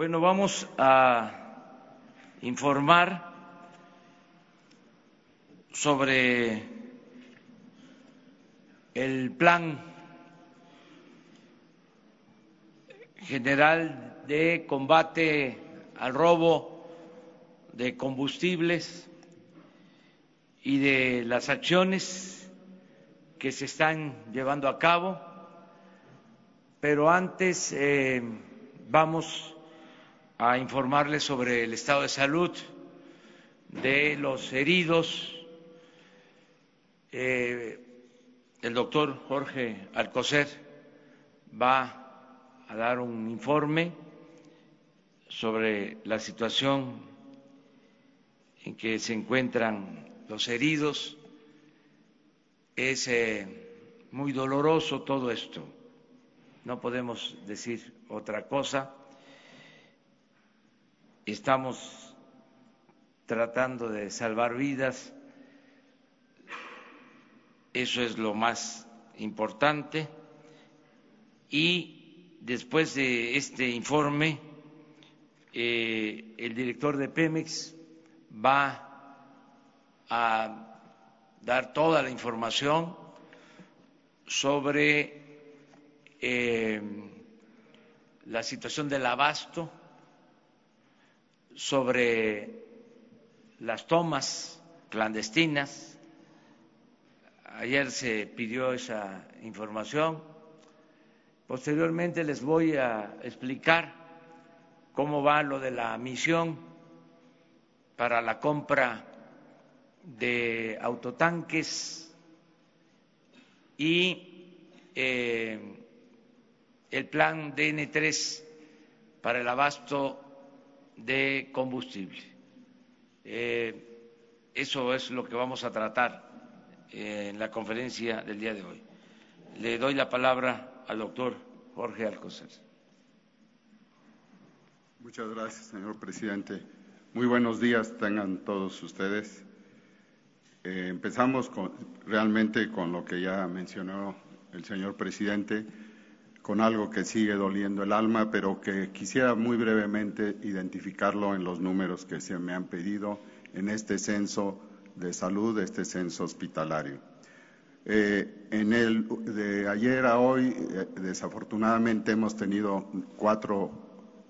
Bueno, vamos a informar sobre el plan general de combate al robo de combustibles y de las acciones que se están llevando a cabo, pero antes eh, vamos a informarles sobre el estado de salud de los heridos. Eh, el doctor Jorge Alcocer va a dar un informe sobre la situación en que se encuentran los heridos. Es eh, muy doloroso todo esto, no podemos decir otra cosa. Estamos tratando de salvar vidas, eso es lo más importante. Y después de este informe, eh, el director de Pemex va a dar toda la información sobre eh, la situación del abasto, sobre las tomas clandestinas. Ayer se pidió esa información. Posteriormente les voy a explicar cómo va lo de la misión para la compra de autotanques y eh, el plan DN3 para el abasto de combustible. Eh, eso es lo que vamos a tratar en la conferencia del día de hoy. Le doy la palabra al doctor Jorge Alcocer. Muchas gracias, señor presidente. Muy buenos días tengan todos ustedes. Eh, empezamos con, realmente con lo que ya mencionó el señor presidente, con algo que sigue doliendo el alma, pero que quisiera muy brevemente identificarlo en los números que se me han pedido en este censo de salud, este censo hospitalario. Eh, en el de ayer a hoy, eh, desafortunadamente hemos tenido cuatro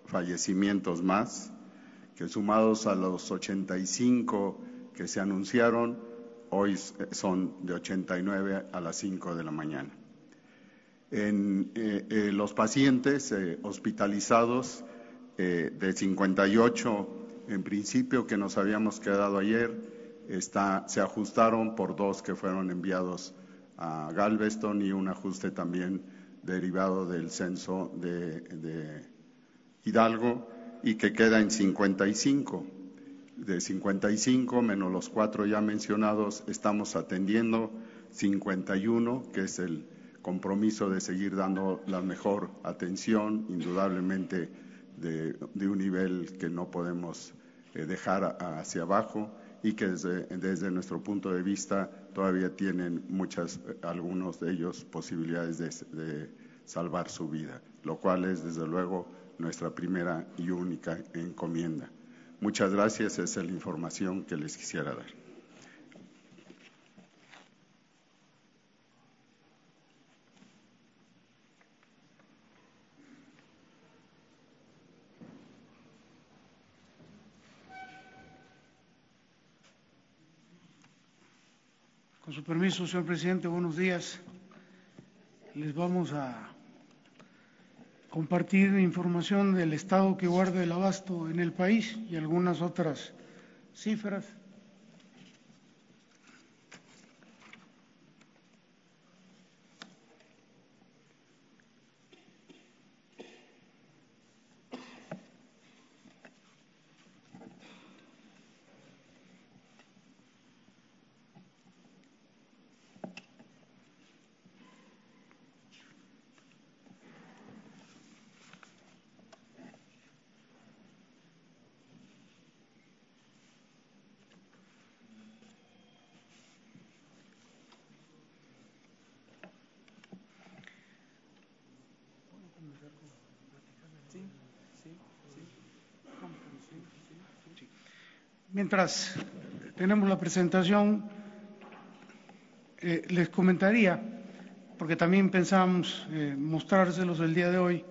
fallecimientos más, que sumados a los 85 que se anunciaron, hoy son de 89 a las 5 de la mañana. En eh, eh, los pacientes eh, hospitalizados de 58 en principio que nos habíamos quedado ayer, está, se ajustaron por dos que fueron enviados a Galveston y un ajuste también derivado del censo de, de Hidalgo y que queda en 55 de 55 menos los cuatro ya mencionados, estamos atendiendo 51, que es el compromiso de seguir dando la mejor atención, indudablemente de, un nivel que no podemos eh, dejar hacia abajo y que desde, nuestro punto de vista todavía tienen muchas, algunos de ellos posibilidades de salvar su vida, lo cual es desde luego nuestra primera y única encomienda. Muchas gracias, esa es la información que les quisiera dar. Permiso, señor presidente, buenos días. Les vamos a compartir información del estado que guarda el abasto en el país y algunas otras cifras. Mientras tenemos la presentación, eh, les comentaría, porque también pensábamos eh, mostrárselos el día de hoy,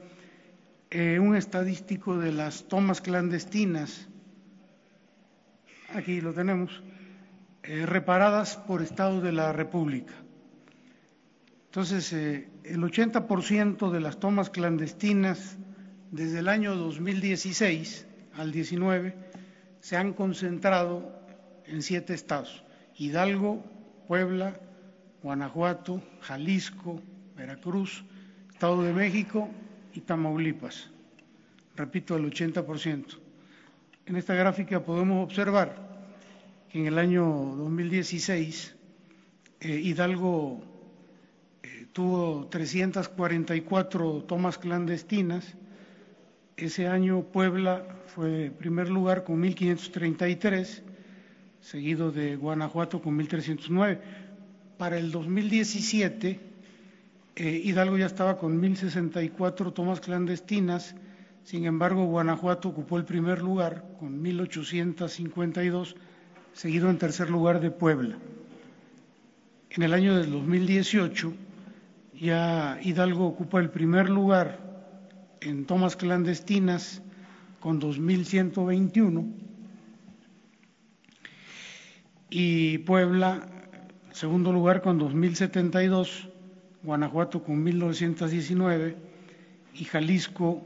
eh, un estadístico de las tomas clandestinas, aquí lo tenemos, reparadas por Estado de la República. Entonces, el 80% de las tomas clandestinas desde el año 2016 al 19 se han concentrado en siete estados, Hidalgo, Puebla, Guanajuato, Jalisco, Veracruz, Estado de México y Tamaulipas. Repito, el 80%. En esta gráfica podemos observar que en el año 2016 eh, Hidalgo eh, tuvo 344 tomas clandestinas, ese año Puebla fue primer lugar con 1.533, seguido de Guanajuato con 1.309. Para el 2017, eh, Hidalgo ya estaba con 1.064 tomas clandestinas, sin embargo, Guanajuato ocupó el primer lugar con 1.852, seguido en tercer lugar de Puebla. En el año del 2018, ya Hidalgo ocupa el primer lugar en tomas clandestinas con 2.121 y Puebla, segundo lugar con 2.072, Guanajuato con 1.919 y Jalisco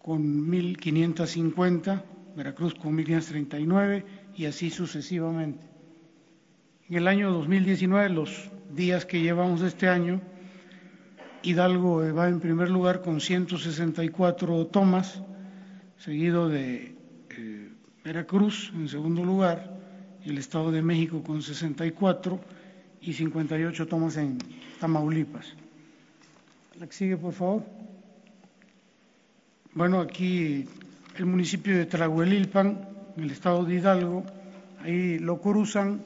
con 1.550, Veracruz con 1.539 y así sucesivamente. En el año 2019, los días que llevamos este año, Hidalgo va en primer lugar con 164 tomas, seguido de eh, Veracruz en segundo lugar, el Estado de México con 64 y 58 tomas en Tamaulipas. La que sigue, por favor. Bueno, aquí el municipio de Tlahuelilpan, en el estado de Hidalgo, ahí lo cruzan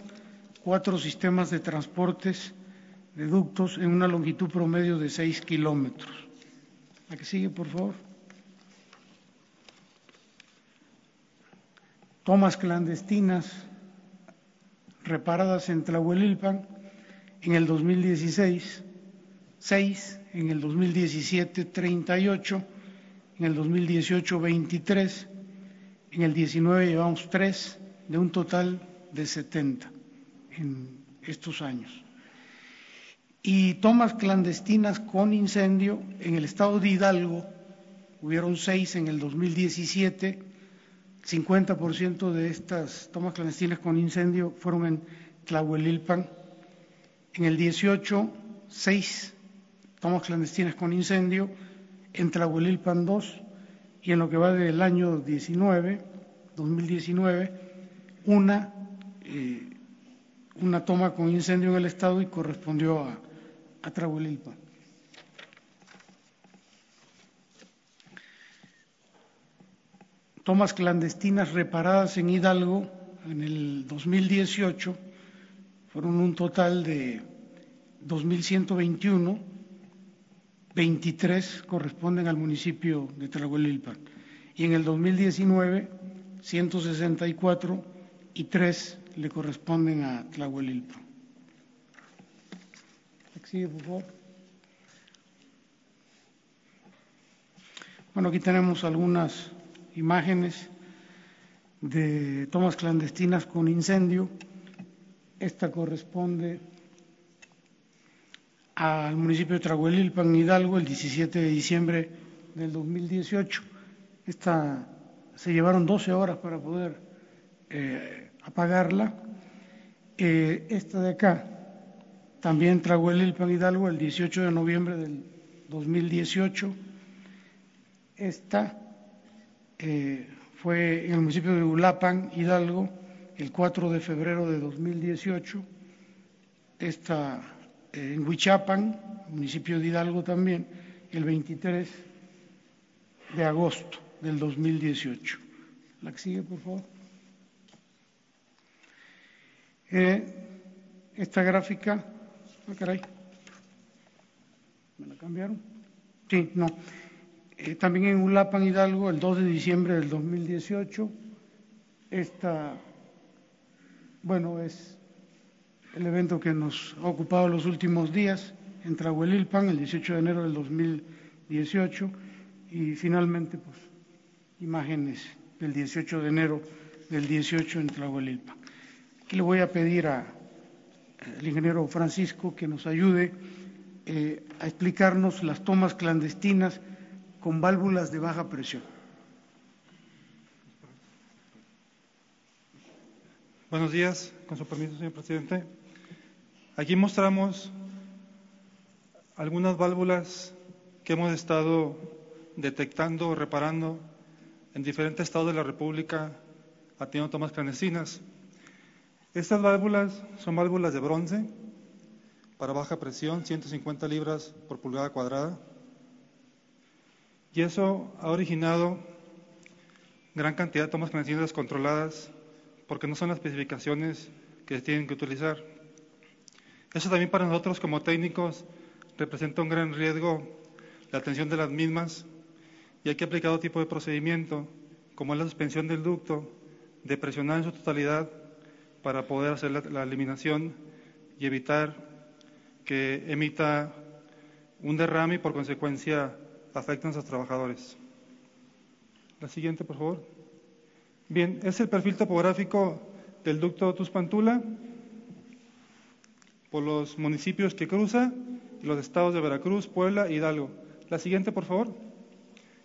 cuatro sistemas de transportes de ductos en una longitud promedio de 6 kilómetros. La que sigue, por favor. Tomas clandestinas reparadas en Tlahuelilpan en el 2016, 6, en el 2017, 38, en el 2018, 23, en el 19 llevamos 3, de un total de 70 en estos años y tomas clandestinas con incendio en el estado de Hidalgo, hubieron seis en el 2017, 50% de estas tomas clandestinas con incendio fueron en Tlahuelilpan, en el 18, seis tomas clandestinas con incendio, en Tlahuelilpan 2, y en lo que va del año 19, 2019, una, eh, una toma con incendio en el estado y correspondió a a Tomas clandestinas reparadas en Hidalgo en el 2018 fueron un total de 2.121, 23 corresponden al municipio de Tlahuelilpan y en el 2019 164 y 3 le corresponden a Tlahuelilpan. Bueno, aquí tenemos algunas imágenes de tomas clandestinas con incendio. Esta corresponde al municipio de Trahuelilpan, Hidalgo, el 17 de diciembre del 2018. Esta se llevaron 12 horas para poder eh, apagarla. Eh, esta de acá también Pan Hidalgo el 18 de noviembre del 2018. Esta eh, fue en el municipio de Ulapan, Hidalgo, el 4 de febrero de 2018. Esta eh, en Huichapan, municipio de Hidalgo también, el 23 de agosto del 2018. La que sigue, por favor. Eh, esta gráfica Ah, caray. ¿Me la cambiaron? Sí, no. Eh, también en Ulapan, Hidalgo, el 2 de diciembre del 2018, esta bueno, es el evento que nos ha ocupado los últimos días en Tlahuelilpan, el 18 de enero del 2018, y finalmente, pues, imágenes del 18 de enero del 18 en Tlahuelilpan. Aquí le voy a pedir al ingeniero Francisco que nos ayude eh, a explicarnos las tomas clandestinas con válvulas de baja presión. Buenos días, con su permiso, señor presidente. Aquí mostramos algunas válvulas que hemos estado detectando reparando en diferentes estados de la República haciendo tomas clandestinas. Estas válvulas son válvulas de bronce para baja presión, 150 libras por pulgada cuadrada. Y eso ha originado gran cantidad de tomas clandestinas controladas porque no son las especificaciones que se tienen que utilizar. Eso también para nosotros como técnicos representa un gran riesgo la atención de las mismas y hay que aplicar otro tipo de procedimiento, como es la suspensión del ducto, de presionar en su totalidad para poder hacer la, eliminación y evitar que emita un derrame y por consecuencia afecten a sus trabajadores. La siguiente, por favor. Bien, es el perfil topográfico del ducto Tuspantula por los municipios que cruza, los estados de Veracruz, Puebla e Hidalgo. La siguiente, por favor.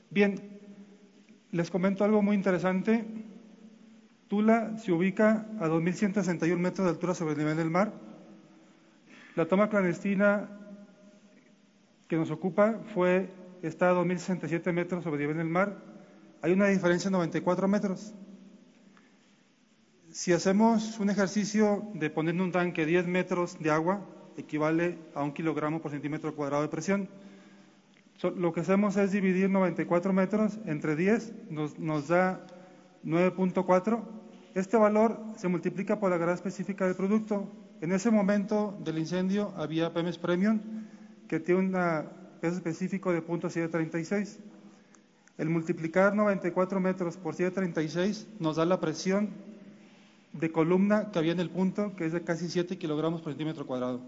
Bien, les comento algo muy interesante. Tula se ubica a 2.161 metros de altura sobre el nivel del mar. La toma clandestina que nos ocupa fue, está a 2.067 metros sobre el nivel del mar. Hay una diferencia de 94 metros. Si hacemos un ejercicio de poner un tanque 10 metros de agua, equivale a un kilogramo por centímetro cuadrado de presión. lo que hacemos es dividir 94 metros entre 10, nos, nos da 9.4. Este valor se multiplica por la grada específica del producto. En ese momento del incendio había PEMES Premium que tiene un peso específico de .736. El multiplicar 94 metros por 736 nos da la presión de columna que había en el punto, que es de casi 7 kilogramos por centímetro cuadrado.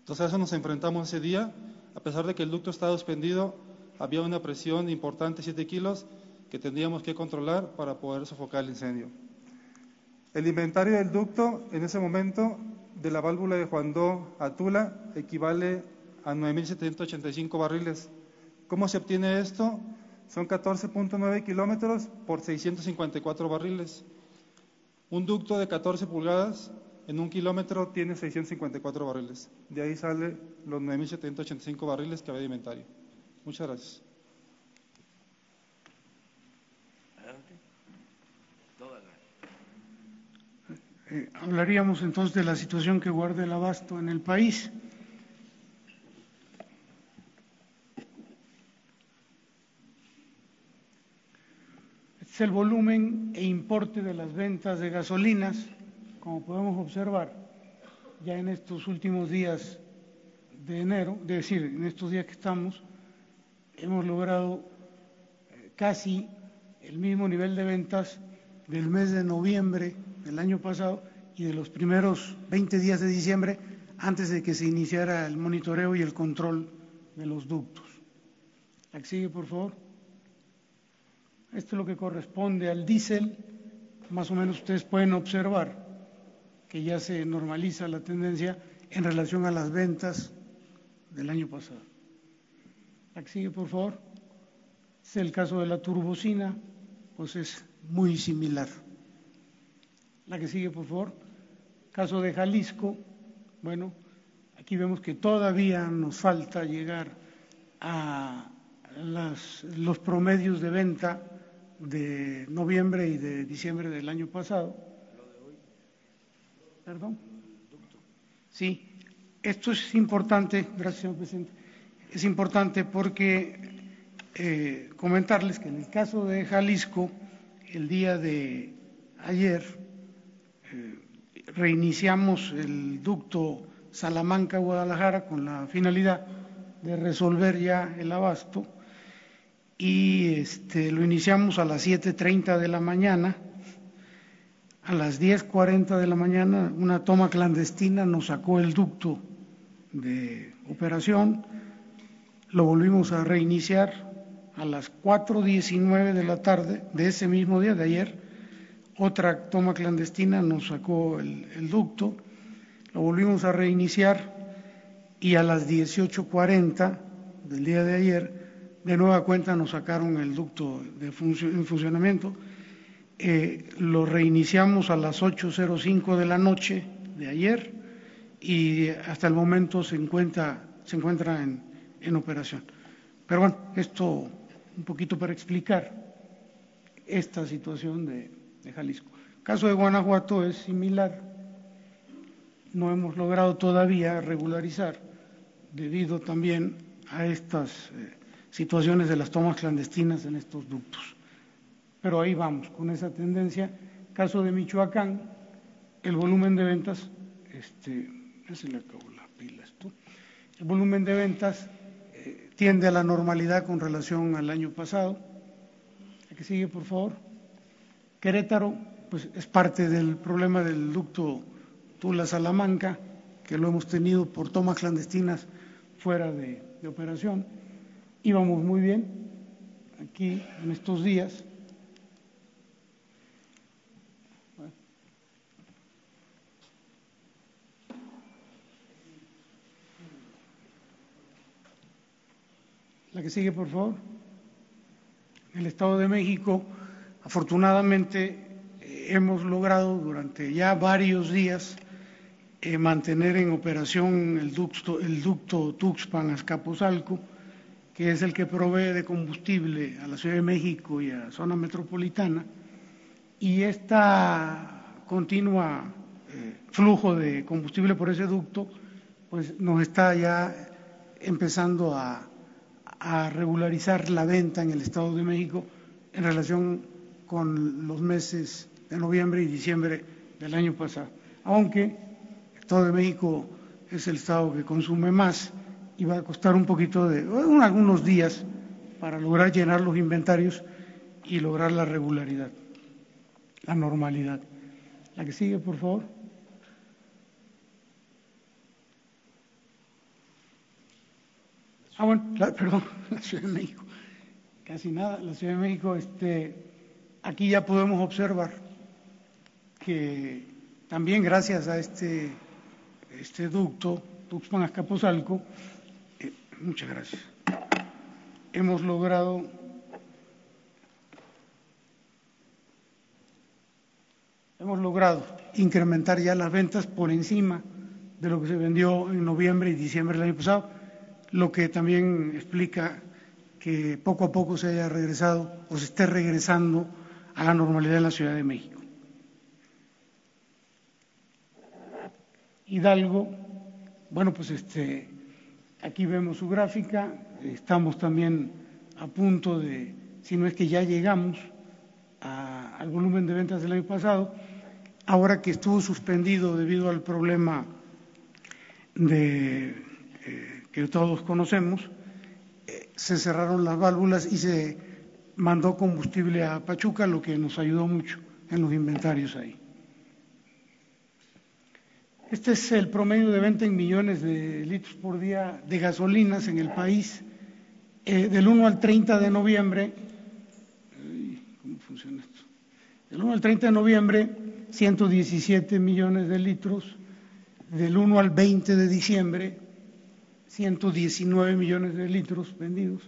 Entonces a eso nos enfrentamos ese día, a pesar de que el ducto estaba suspendido, había una presión importante, 7 kilos, que tendríamos que controlar para poder sofocar el incendio. El inventario del ducto en ese momento de la válvula de Juan a Tula equivale a 9.785 barriles. ¿Cómo se obtiene esto? Son 14.9 kilómetros por 654 barriles. Un ducto de 14 pulgadas en un kilómetro tiene 654 barriles. De ahí sale los 9.785 barriles que había de inventario. Muchas gracias. Eh, hablaríamos entonces de la situación que guarda el abasto en el país. es el volumen e importe de las ventas de gasolinas, como podemos observar ya en estos últimos días de enero, es decir, en estos días que estamos, hemos logrado eh, casi el mismo nivel de ventas del mes de noviembre del año pasado y de los primeros 20 días de diciembre antes de que se iniciara el monitoreo y el control de los ductos. Aquí sigue, por favor. Esto es lo que corresponde al diésel. Más o menos ustedes pueden observar que ya se normaliza la tendencia en relación a las ventas del año pasado. La que sigue, por favor. Es el caso de la turbocina, pues es muy similar. La que sigue, por favor. Caso de Jalisco, bueno, aquí vemos que todavía nos falta llegar a los promedios de venta de noviembre y de diciembre del año pasado. Perdón. Sí, esto es importante, gracias señor presidente, es importante porque eh, comentarles que en el caso de Jalisco, el día de ayer reiniciamos el ducto Salamanca-Guadalajara con la finalidad de resolver ya el abasto y este, lo iniciamos a las 7.30 de la mañana. a las 10.40 de la mañana una toma clandestina nos sacó el ducto de operación, lo volvimos a reiniciar a las 4.19 de la tarde de ese mismo día de ayer, otra toma clandestina nos sacó el, ducto, lo volvimos a reiniciar y a las 18.40 del día de ayer, de nueva cuenta nos sacaron el ducto de en funcionamiento, eh, lo reiniciamos a las 8.05 de la noche de ayer y hasta el momento se encuentra, se encuentra en, en operación. Pero bueno, esto un poquito para explicar esta situación de, Jalisco. El caso de Guanajuato es similar. No hemos logrado todavía regularizar debido también a estas eh, situaciones de las tomas clandestinas en estos ductos. Pero ahí vamos, con esa tendencia. Caso de Michoacán, el volumen de ventas, este, se le acabó la pila el volumen de ventas tiende a la normalidad con relación al año pasado. ¿A que sigue, por favor? Querétaro, pues es parte del problema del ducto Tula-Salamanca, que lo hemos tenido por tomas clandestinas fuera de, de operación. Íbamos muy bien aquí en estos días. La que sigue, por favor. El Estado de México, afortunadamente, eh, hemos logrado durante ya varios días eh, mantener en operación el ducto, el ducto Tuxpan-Azcapotzalco, que es el que provee de combustible a la Ciudad de México y a la zona metropolitana. Y este continua eh, flujo de combustible por ese ducto, pues nos está ya empezando a regularizar la venta en el Estado de México en relación con los meses de noviembre y diciembre del año pasado. Aunque el Estado de México es el Estado que consume más y va a costar un poquito de, algunos días para lograr llenar los inventarios y lograr la regularidad, la normalidad. La que sigue, por favor. Ah, bueno, perdón, la Ciudad de México. Casi nada. La Ciudad de México, este, aquí ya podemos observar que también gracias a este, este ducto, Tuxpan Azcapotzalco, eh, muchas gracias, hemos logrado hemos logrado incrementar ya las ventas por encima de lo que se vendió en noviembre y diciembre del año pasado lo que también explica que poco a poco se haya regresado o se esté regresando a la normalidad en la Ciudad de México. Hidalgo, bueno, pues este, aquí vemos su gráfica, estamos también a punto de, si no es que ya llegamos al volumen de ventas del año pasado, ahora que estuvo suspendido debido al problema de eh, que todos conocemos, eh, se cerraron las válvulas y se mandó combustible a Pachuca, lo que nos ayudó mucho en los inventarios ahí. Este es el promedio de venta en millones de litros por día de gasolinas en el país. Eh, del 1 al 30 de noviembre, ¿cómo funciona esto? Del 1 al 30 de noviembre, 117 millones de litros. Del 1 al 20 de diciembre, 119 millones de litros vendidos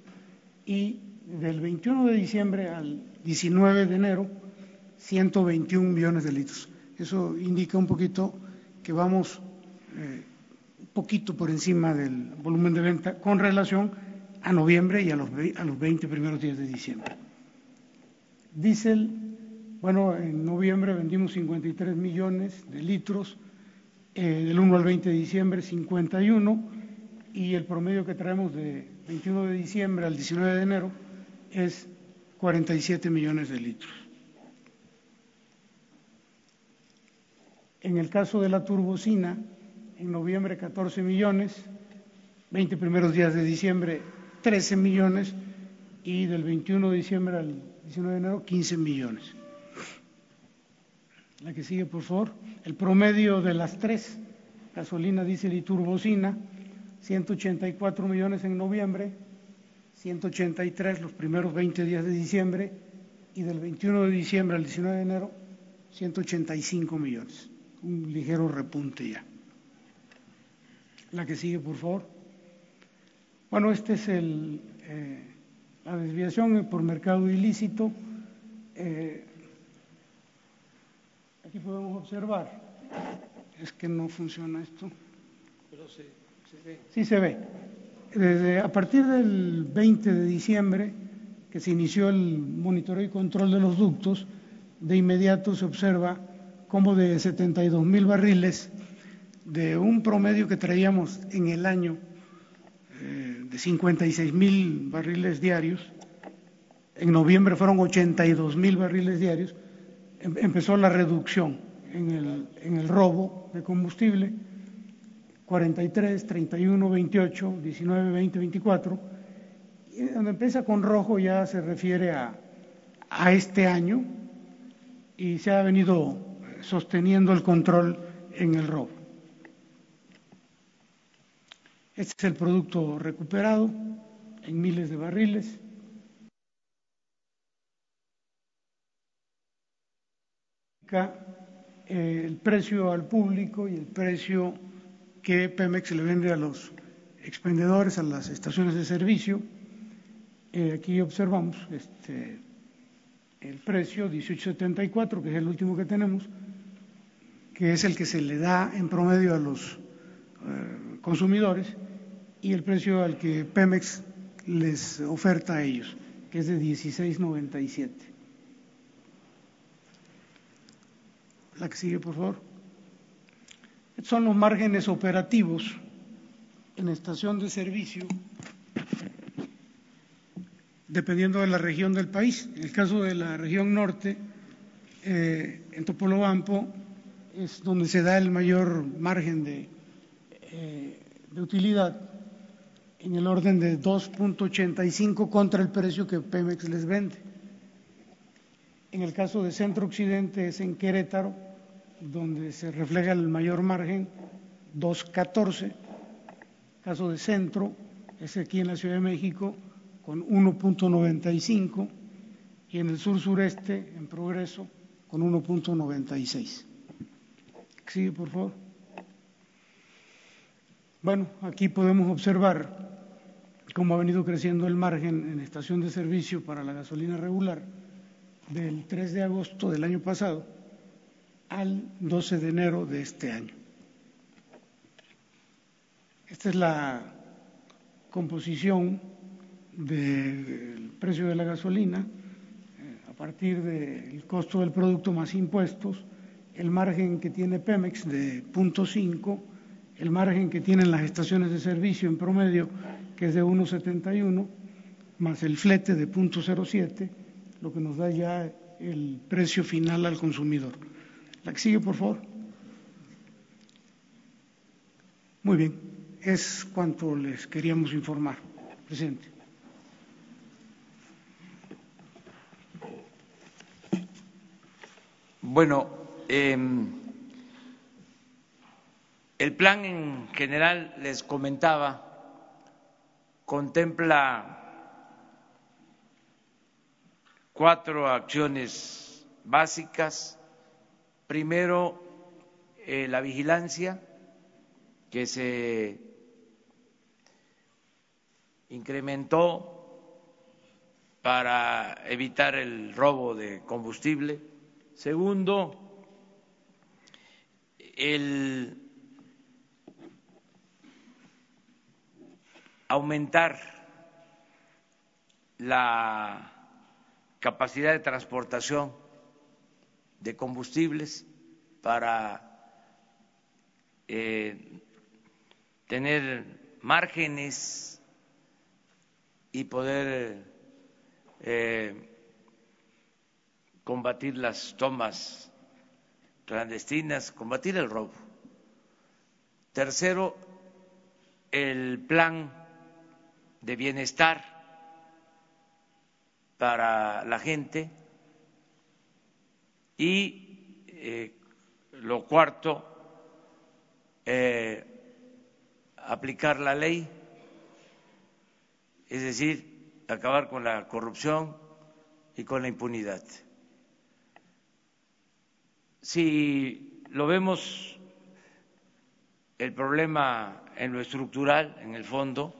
y del 21 de diciembre al 19 de enero 121 millones de litros. Eso indica un poquito que vamos eh, un poquito por encima del volumen de venta con relación a noviembre y a los, a los 20 primeros días de diciembre. Diésel, bueno, en noviembre vendimos 53 millones de litros, eh, del 1 al 20 de diciembre 51 y el promedio que traemos de 21 de diciembre al 19 de enero es 47 millones de litros. En el caso de la turbocina, en noviembre 14 millones, 20 primeros días de diciembre 13 millones y del 21 de diciembre al 19 de enero 15 millones. La que sigue, por favor. El promedio de las tres, gasolina, diésel y turbocina, 184 millones en noviembre, 183 los primeros 20 días de diciembre y del 21 de diciembre al 19 de enero, 185 millones. Un ligero repunte ya. La que sigue, por favor. Bueno, este es el, eh, la desviación por mercado ilícito. Eh, aquí podemos observar, es que no funciona esto. Pero se, se ve. Sí se ve. Desde, a partir del 20 de diciembre, que se inició el monitoreo y control de los ductos, de inmediato se observa cómo de 72 mil barriles, de un promedio que traíamos en el año eh, de 56 mil barriles diarios, en noviembre fueron 82 mil barriles diarios, em, empezó la reducción en el, en el robo de combustible 43, 31, 28, 19, 20, 24. Y donde empieza con rojo ya se refiere a, a este año y se ha venido sosteniendo el control en el robo. Este es el producto recuperado en miles de barriles. Eh, el precio al público y el precio que Pemex le vende a los expendedores, a las estaciones de servicio. Eh, aquí observamos este, el precio 1874, que es el último que tenemos, que es el que se le da en promedio a los eh, consumidores, y el precio al que Pemex les oferta a ellos, que es de 16.97. La que sigue, por favor. Son los márgenes operativos en estación de servicio, dependiendo de la región del país. En el caso de la región norte, eh, en Topolobampo, es donde se da el mayor margen de, eh, de utilidad, en el orden de 2.85 contra el precio que Pemex les vende. En el caso de Centro Occidente es en Querétaro, donde se refleja el mayor margen, 2.14. Caso de Centro es aquí en la Ciudad de México con 1.95 y en el sur sureste, en Progreso, con 1.96. Sigue, por favor. Bueno, aquí podemos observar cómo ha venido creciendo el margen en estación de servicio para la gasolina regular del 3 de agosto del año pasado al 12 de enero de este año. Esta es la composición del precio de la gasolina eh, a partir del costo del producto más impuestos, el margen que tiene Pemex de 0.5, el margen que tienen las estaciones de servicio en promedio, que es de 1.71, más el flete de 0.07, lo que nos da ya el precio final al consumidor. La que sigue, por favor. Muy bien, es cuanto les queríamos informar, presidente. Bueno, eh, el plan en general, les comentaba, contempla cuatro acciones básicas. Primero, eh, la vigilancia, que se incrementó para evitar el robo de combustible. Segundo, el aumentar la capacidad de transportación de combustibles para eh, tener márgenes y poder eh, combatir las tomas clandestinas, combatir el robo. Tercero, el plan de bienestar para la gente y eh, lo cuarto, eh, aplicar la ley, es decir, acabar con la corrupción y con la impunidad. Si lo vemos el problema en lo estructural, en el fondo,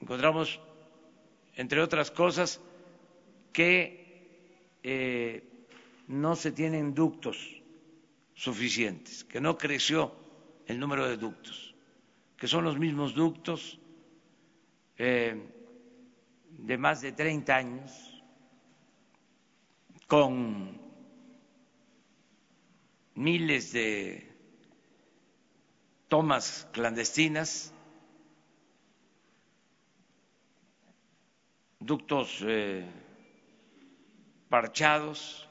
encontramos, entre otras cosas, que eh, no se tienen ductos suficientes, que no creció el número de ductos, que son los mismos ductos eh, de más de 30 años, con miles de tomas clandestinas, ductos eh, parchados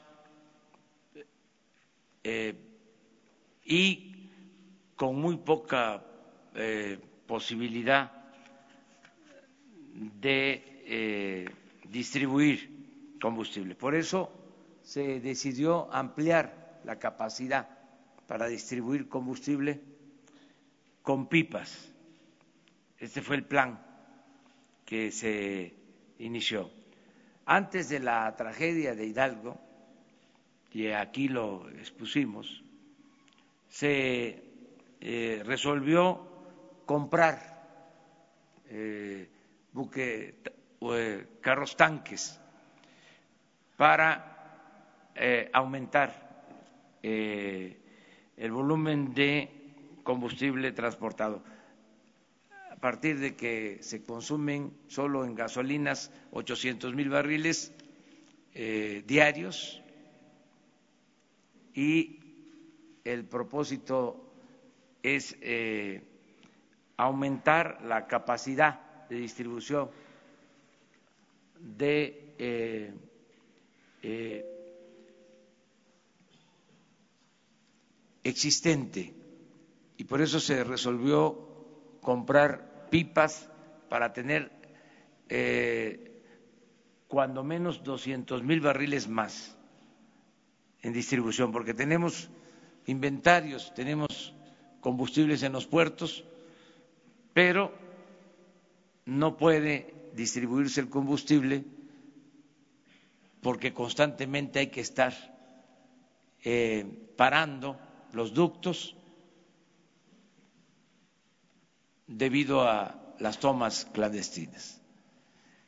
eh, y con muy poca eh, posibilidad de distribuir combustible. Por eso se decidió ampliar la capacidad para distribuir combustible con pipas. Este fue el plan que se inició. Antes de la tragedia de Hidalgo, y aquí lo expusimos, se eh, resolvió comprar eh, eh, carros tanques para aumentar el volumen de combustible transportado. A partir de que se consumen solo en gasolinas 800 mil barriles diarios y el propósito es eh, aumentar la capacidad de distribución de eh, existente. Y por eso se resolvió comprar pipas para tener eh, cuando menos 200 mil barriles más en distribución, porque tenemos inventarios, tenemos combustibles en los puertos, pero no puede distribuirse el combustible porque constantemente hay que estar eh, parando los ductos debido a las tomas clandestinas.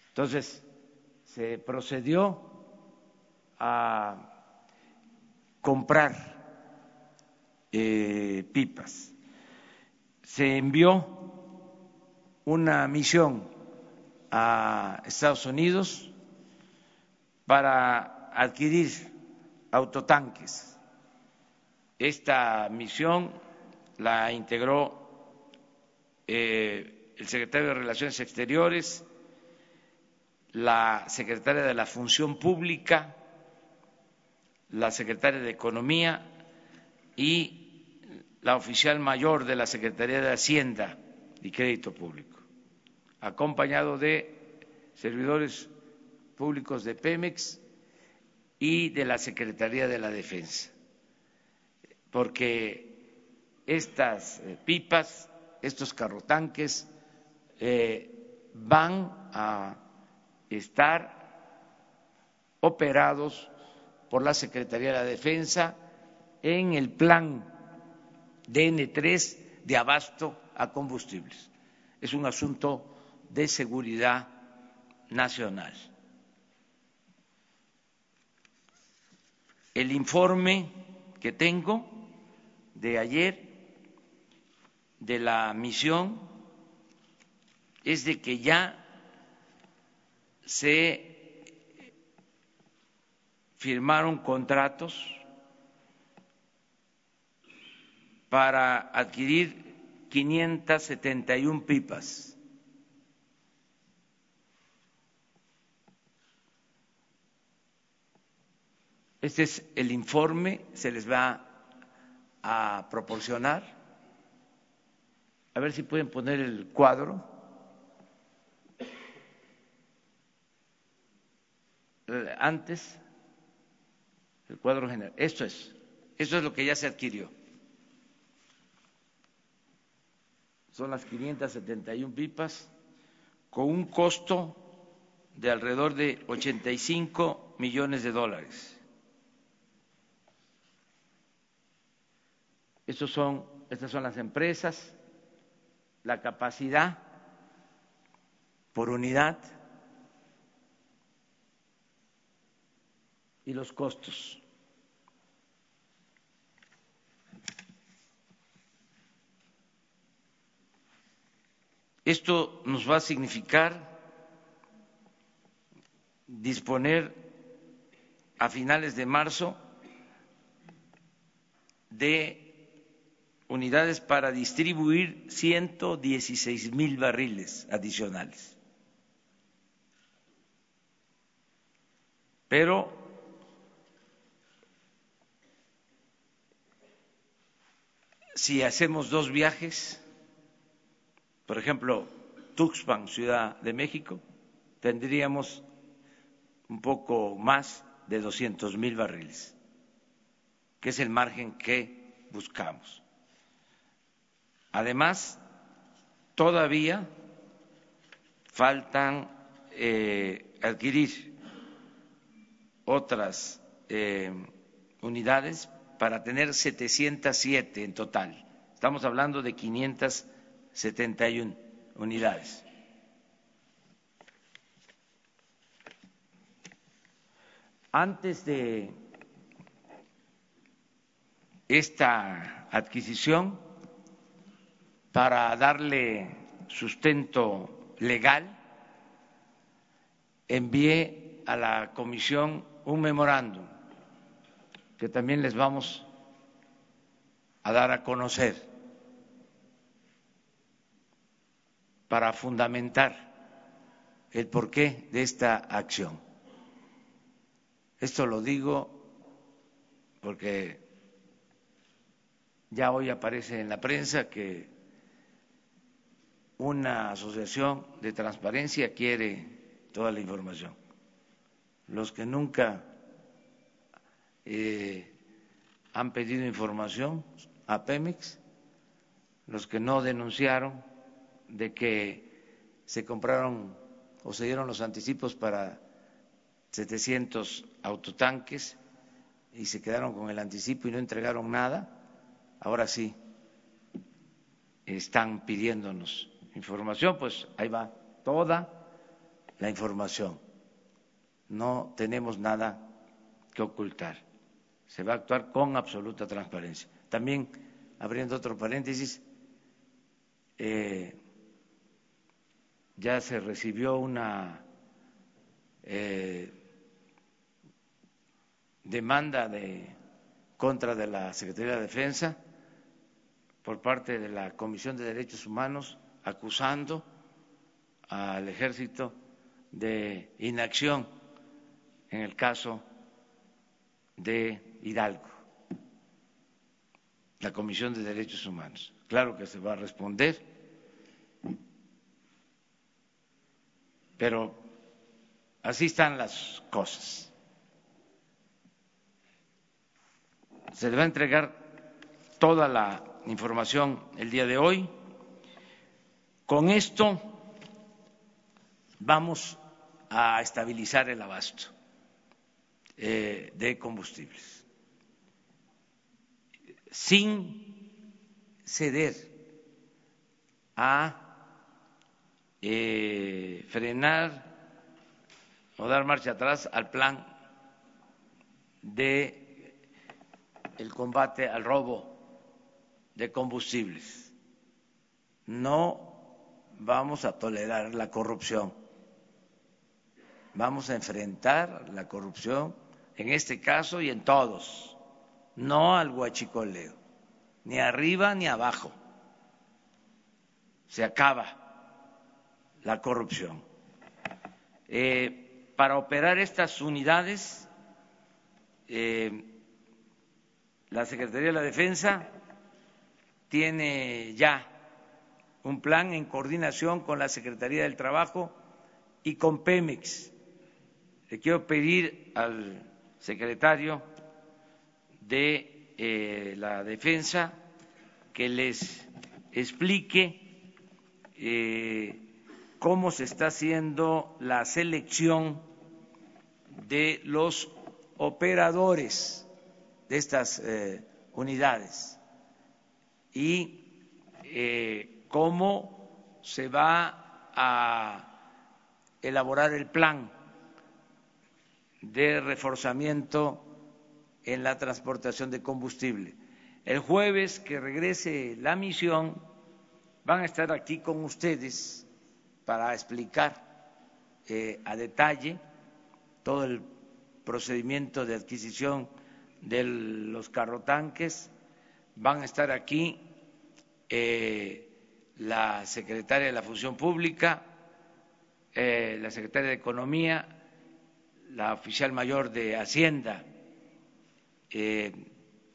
Entonces, se procedió a comprar eh, pipas. Se envió una misión a Estados Unidos para adquirir autotanques. Esta misión la integró eh, el secretario de Relaciones Exteriores, la secretaria de la Función Pública, la secretaria de Economía y la oficial mayor de la Secretaría de Hacienda y Crédito Público, acompañado de servidores públicos de Pemex y de la Secretaría de la Defensa, porque estas eh, pipas estos carrotanques eh, van a estar operados por la Secretaría de la Defensa en el plan DN3 de abasto a combustibles. Es un asunto de seguridad nacional. El informe que tengo de ayer de la misión es de que ya se firmaron contratos para adquirir 571 pipas. Este es el informe, se les va a proporcionar a ver si pueden poner el cuadro. Antes, el cuadro general. Esto es Eso es lo que ya se adquirió. Son las 571 pipas con un costo de alrededor de 85 millones de dólares. Estos son, estas son las empresas, la capacidad por unidad y los costos. Esto nos va a significar disponer a finales de marzo de unidades para distribuir 116 mil barriles adicionales. Pero si hacemos dos viajes, por ejemplo, Tuxpan, Ciudad de México, tendríamos un poco más de 200 mil barriles, que es el margen que buscamos. Además, todavía faltan eh, adquirir otras eh, unidades para tener 707 en total. Estamos hablando de 571 unidades. Antes de esta adquisición, para darle sustento legal, envié a la comisión un memorándum que también les vamos a dar a conocer para fundamentar el porqué de esta acción. Esto lo digo porque ya hoy aparece en la prensa que una asociación de transparencia quiere toda la información. Los que nunca eh, han pedido información a Pemex, los que no denunciaron de que se compraron o se dieron los anticipos para 700 autotanques y se quedaron con el anticipo y no entregaron nada, ahora sí están pidiéndonos información, pues ahí va toda la información. No tenemos nada que ocultar. Se va a actuar con absoluta transparencia. También, abriendo otro paréntesis, eh, ya se recibió una eh, demanda de contra de la Secretaría de Defensa por parte de la Comisión de Derechos Humanos acusando al ejército de inacción en el caso de Hidalgo, la Comisión de Derechos Humanos. Claro que se va a responder, pero así están las cosas. Se le va a entregar toda la información el día de hoy. Con esto vamos a estabilizar el abasto eh, de combustibles sin ceder a eh, frenar o dar marcha atrás al plan de el combate al robo de combustibles. No vamos a tolerar la corrupción. Vamos a enfrentar la corrupción en este caso y en todos, no al guachicoleo, ni arriba ni abajo. Se acaba la corrupción. Eh, para operar estas unidades, eh, la Secretaría de la Defensa tiene ya un plan en coordinación con la Secretaría del Trabajo y con Pemex. Le quiero pedir al secretario de eh, la defensa que les explique cómo se está haciendo la selección de los operadores de estas eh, unidades y cómo se va a elaborar el plan de reforzamiento en la transportación de combustible. El jueves que regrese la misión van a estar aquí con ustedes para explicar eh, a detalle todo el procedimiento de adquisición de los carrotanques. Van a estar aquí eh, la secretaria de la Función Pública, eh, la secretaria de Economía, la oficial mayor de Hacienda,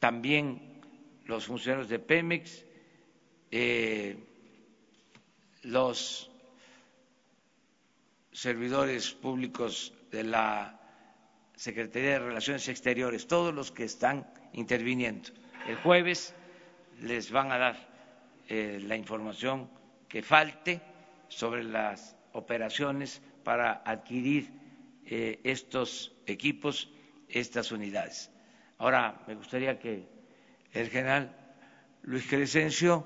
también los funcionarios de Pemex, los servidores públicos de la Secretaría de Relaciones Exteriores, todos los que están interviniendo. El jueves les van a dar eh, la información que falte sobre las operaciones para adquirir estos equipos, estas unidades. Ahora, me gustaría que el general Luis Crescencio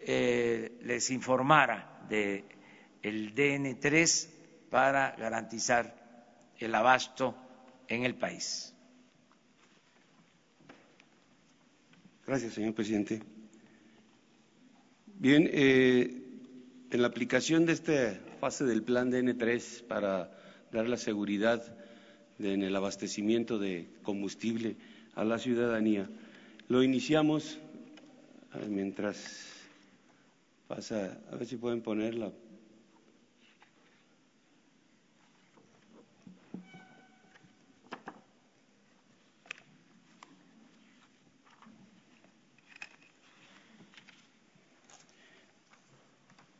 eh, les informara del el DN3 para garantizar el abasto en el país. Gracias, señor presidente. Bien, eh, en la aplicación de esta fase del plan DN3 para dar la seguridad en el abastecimiento de combustible a la ciudadanía. Lo iniciamos mientras pasa, a ver si pueden ponerla.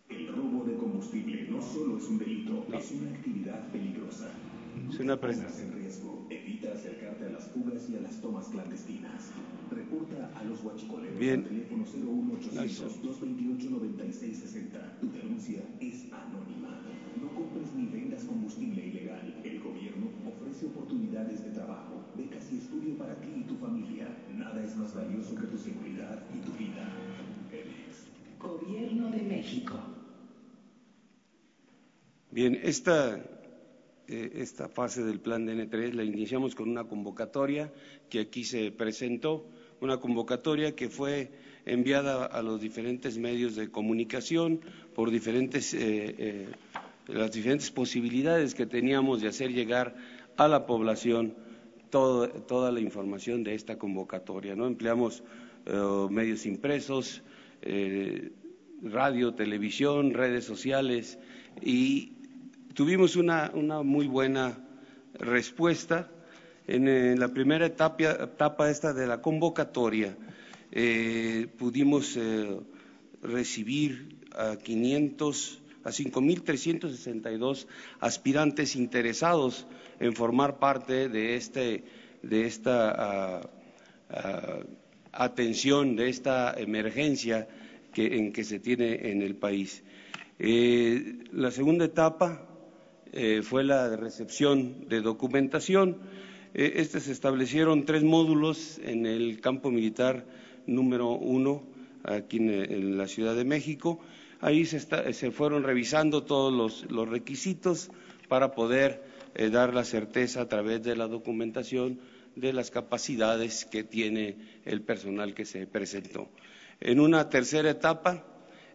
El robo de combustible no solo es un delito, es una actividad peligrosa. Una presentación acercarte a las fugas y a las tomas clandestinas. Reporta a los huachicoleros Bien. al teléfono 01800 228 9660. Tu denuncia es anónima. No compres ni vendas combustible ilegal. El gobierno ofrece oportunidades de trabajo, becas y estudio para ti y tu familia. Nada es más valioso que tu seguridad y tu vida. Gobierno de México. Bien, esta eh, esta fase del plan DN3 la iniciamos con una convocatoria que aquí se presentó, una convocatoria que fue enviada a los diferentes medios de comunicación por diferentes, eh, eh, las diferentes posibilidades que teníamos de hacer llegar a la población toda la información de esta convocatoria. ¿no? Empleamos medios impresos, radio, televisión, redes sociales y tuvimos una, muy buena respuesta. En, la primera etapa, esta de la convocatoria eh, pudimos eh, recibir a 500 a 5.362 aspirantes interesados en formar parte de, este, de esta ah, ah, atención, de esta emergencia que, en que se tiene en el país. Eh, la segunda etapa eh, fue la recepción de documentación. Eh, este se establecieron tres módulos en el campo militar número uno, aquí en, la Ciudad de México. Ahí se, fueron revisando todos los, requisitos para poder eh, dar la certeza a través de la documentación de las capacidades que tiene el personal que se presentó. En una tercera etapa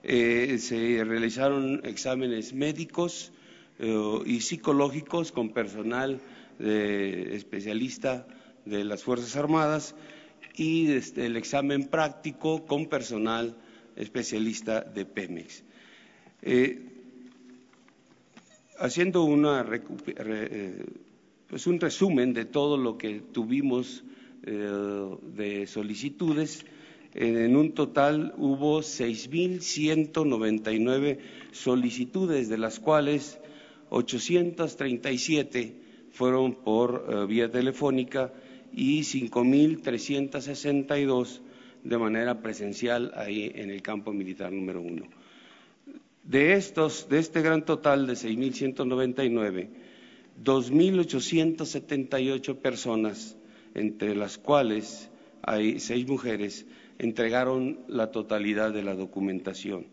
se realizaron exámenes médicos, eh, y psicológicos con personal especialista de las Fuerzas Armadas y este, el examen práctico con personal especialista de Pemex. Eh, haciendo una, eh, pues un resumen de todo lo que tuvimos de solicitudes, en un total hubo 6.199 solicitudes, de las cuales 837 fueron por eh, vía telefónica y 5.362 de manera presencial ahí en el campo militar número uno. De estos, de este gran total de 6.199, 2.878 personas, entre las cuales hay seis mujeres, entregaron la totalidad de la documentación.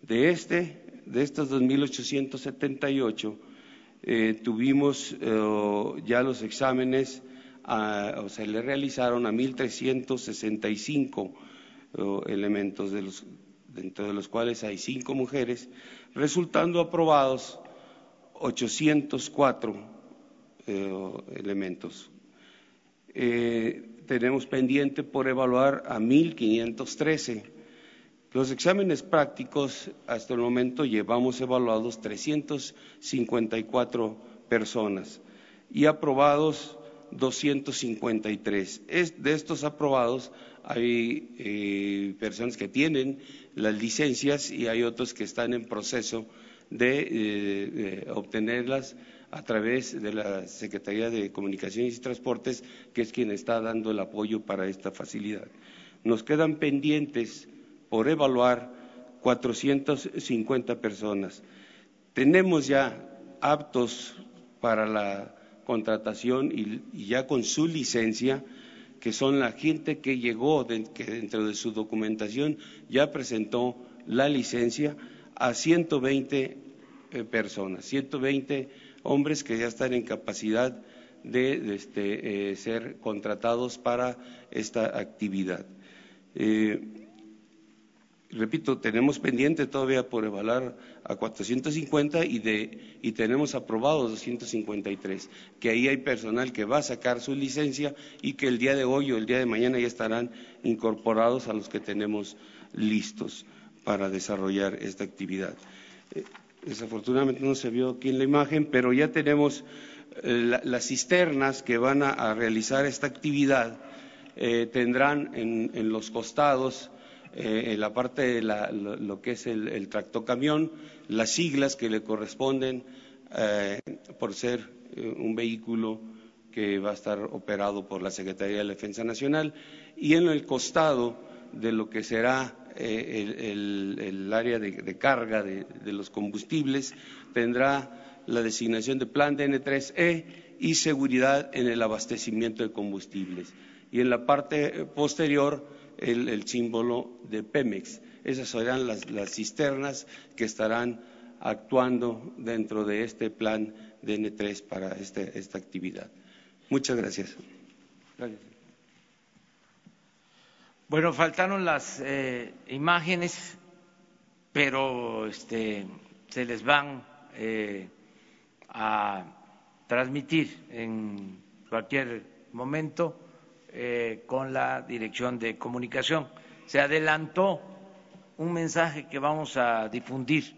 De este, de estos 2.878, eh, tuvimos eh, ya los exámenes, o sea, le realizaron a 1.365 eh, elementos, de los, dentro de los cuales hay cinco mujeres, resultando aprobados 804 elementos. tenemos pendiente por evaluar a 1.513 los exámenes prácticos, hasta el momento llevamos evaluados 354 personas y aprobados 253. de estos aprobados hay eh, personas que tienen las licencias y hay otros que están en proceso de, eh, obtenerlas a través de la Secretaría de Comunicaciones y Transportes, que es quien está dando el apoyo para esta facilidad. Nos quedan pendientes por evaluar 450 personas. Tenemos ya aptos para la contratación y, ya con su licencia, que son la gente que llegó, que dentro de su documentación ya presentó la licencia a 120 eh, personas, 120 hombres que ya están en capacidad de, este, eh, ser contratados para esta actividad. Eh, repito, tenemos pendiente todavía por evaluar a 450 y, de, y tenemos aprobados 253, que ahí hay personal que va a sacar su licencia y que el día de hoy o el día de mañana ya estarán incorporados a los que tenemos listos para desarrollar esta actividad. Eh, desafortunadamente no se vio aquí en la imagen, pero ya tenemos eh, las cisternas que van a, realizar esta actividad, eh, tendrán en los costados eh, la parte de lo, que es el, tractocamión, las siglas que le corresponden eh, por ser eh, un vehículo que va a estar operado por la Secretaría de la Defensa Nacional y en el costado de lo que será el, área de, carga de, los combustibles tendrá la designación de plan DN3E y seguridad en el abastecimiento de combustibles. Y en la parte posterior el, símbolo de Pemex. Esas serán las, cisternas que estarán actuando dentro de este plan DN3 para este, esta actividad. Muchas gracias. Bueno, faltaron las eh, imágenes, pero este, se les van eh, a transmitir en cualquier momento eh, con la Dirección de Comunicación. Se adelantó un mensaje que vamos a difundir,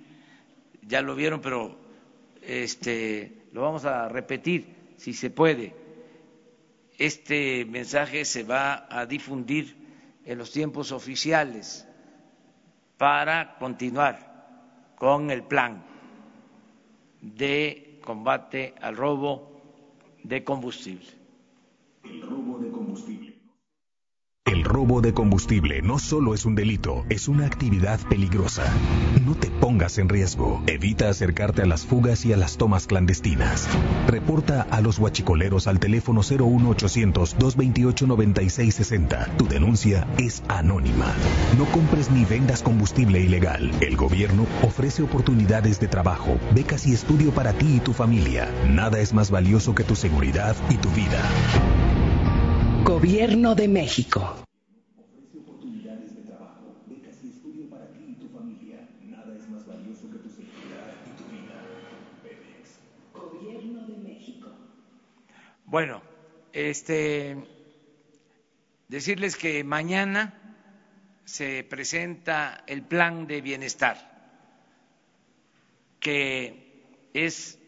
ya lo vieron, pero este, lo vamos a repetir si se puede. Este mensaje se va a difundir en los tiempos oficiales para continuar con el plan de combate al robo de combustible. El robo de. El robo de combustible no solo es un delito, es una actividad peligrosa. No te pongas en riesgo. Evita acercarte a las fugas y a las tomas clandestinas. Reporta a los huachicoleros al teléfono 01800 228 9660. Tu denuncia es anónima. No compres ni vendas combustible ilegal. El gobierno ofrece oportunidades de trabajo, becas y estudio para ti y tu familia. Nada es más valioso que tu seguridad y tu vida. Gobierno de México. Bueno, este decirles que mañana se presenta el plan de bienestar, que es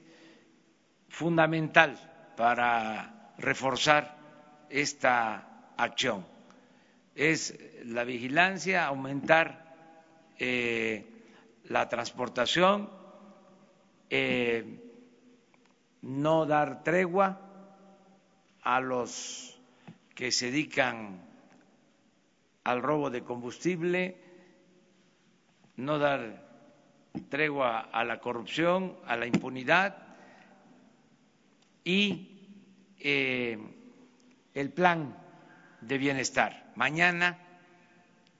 fundamental para reforzar esta acción. Es la vigilancia, aumentar eh, la transportación, eh, no dar tregua a los que se dedican al robo de combustible, no dar tregua a la corrupción, a la impunidad y eh, el plan de bienestar. Mañana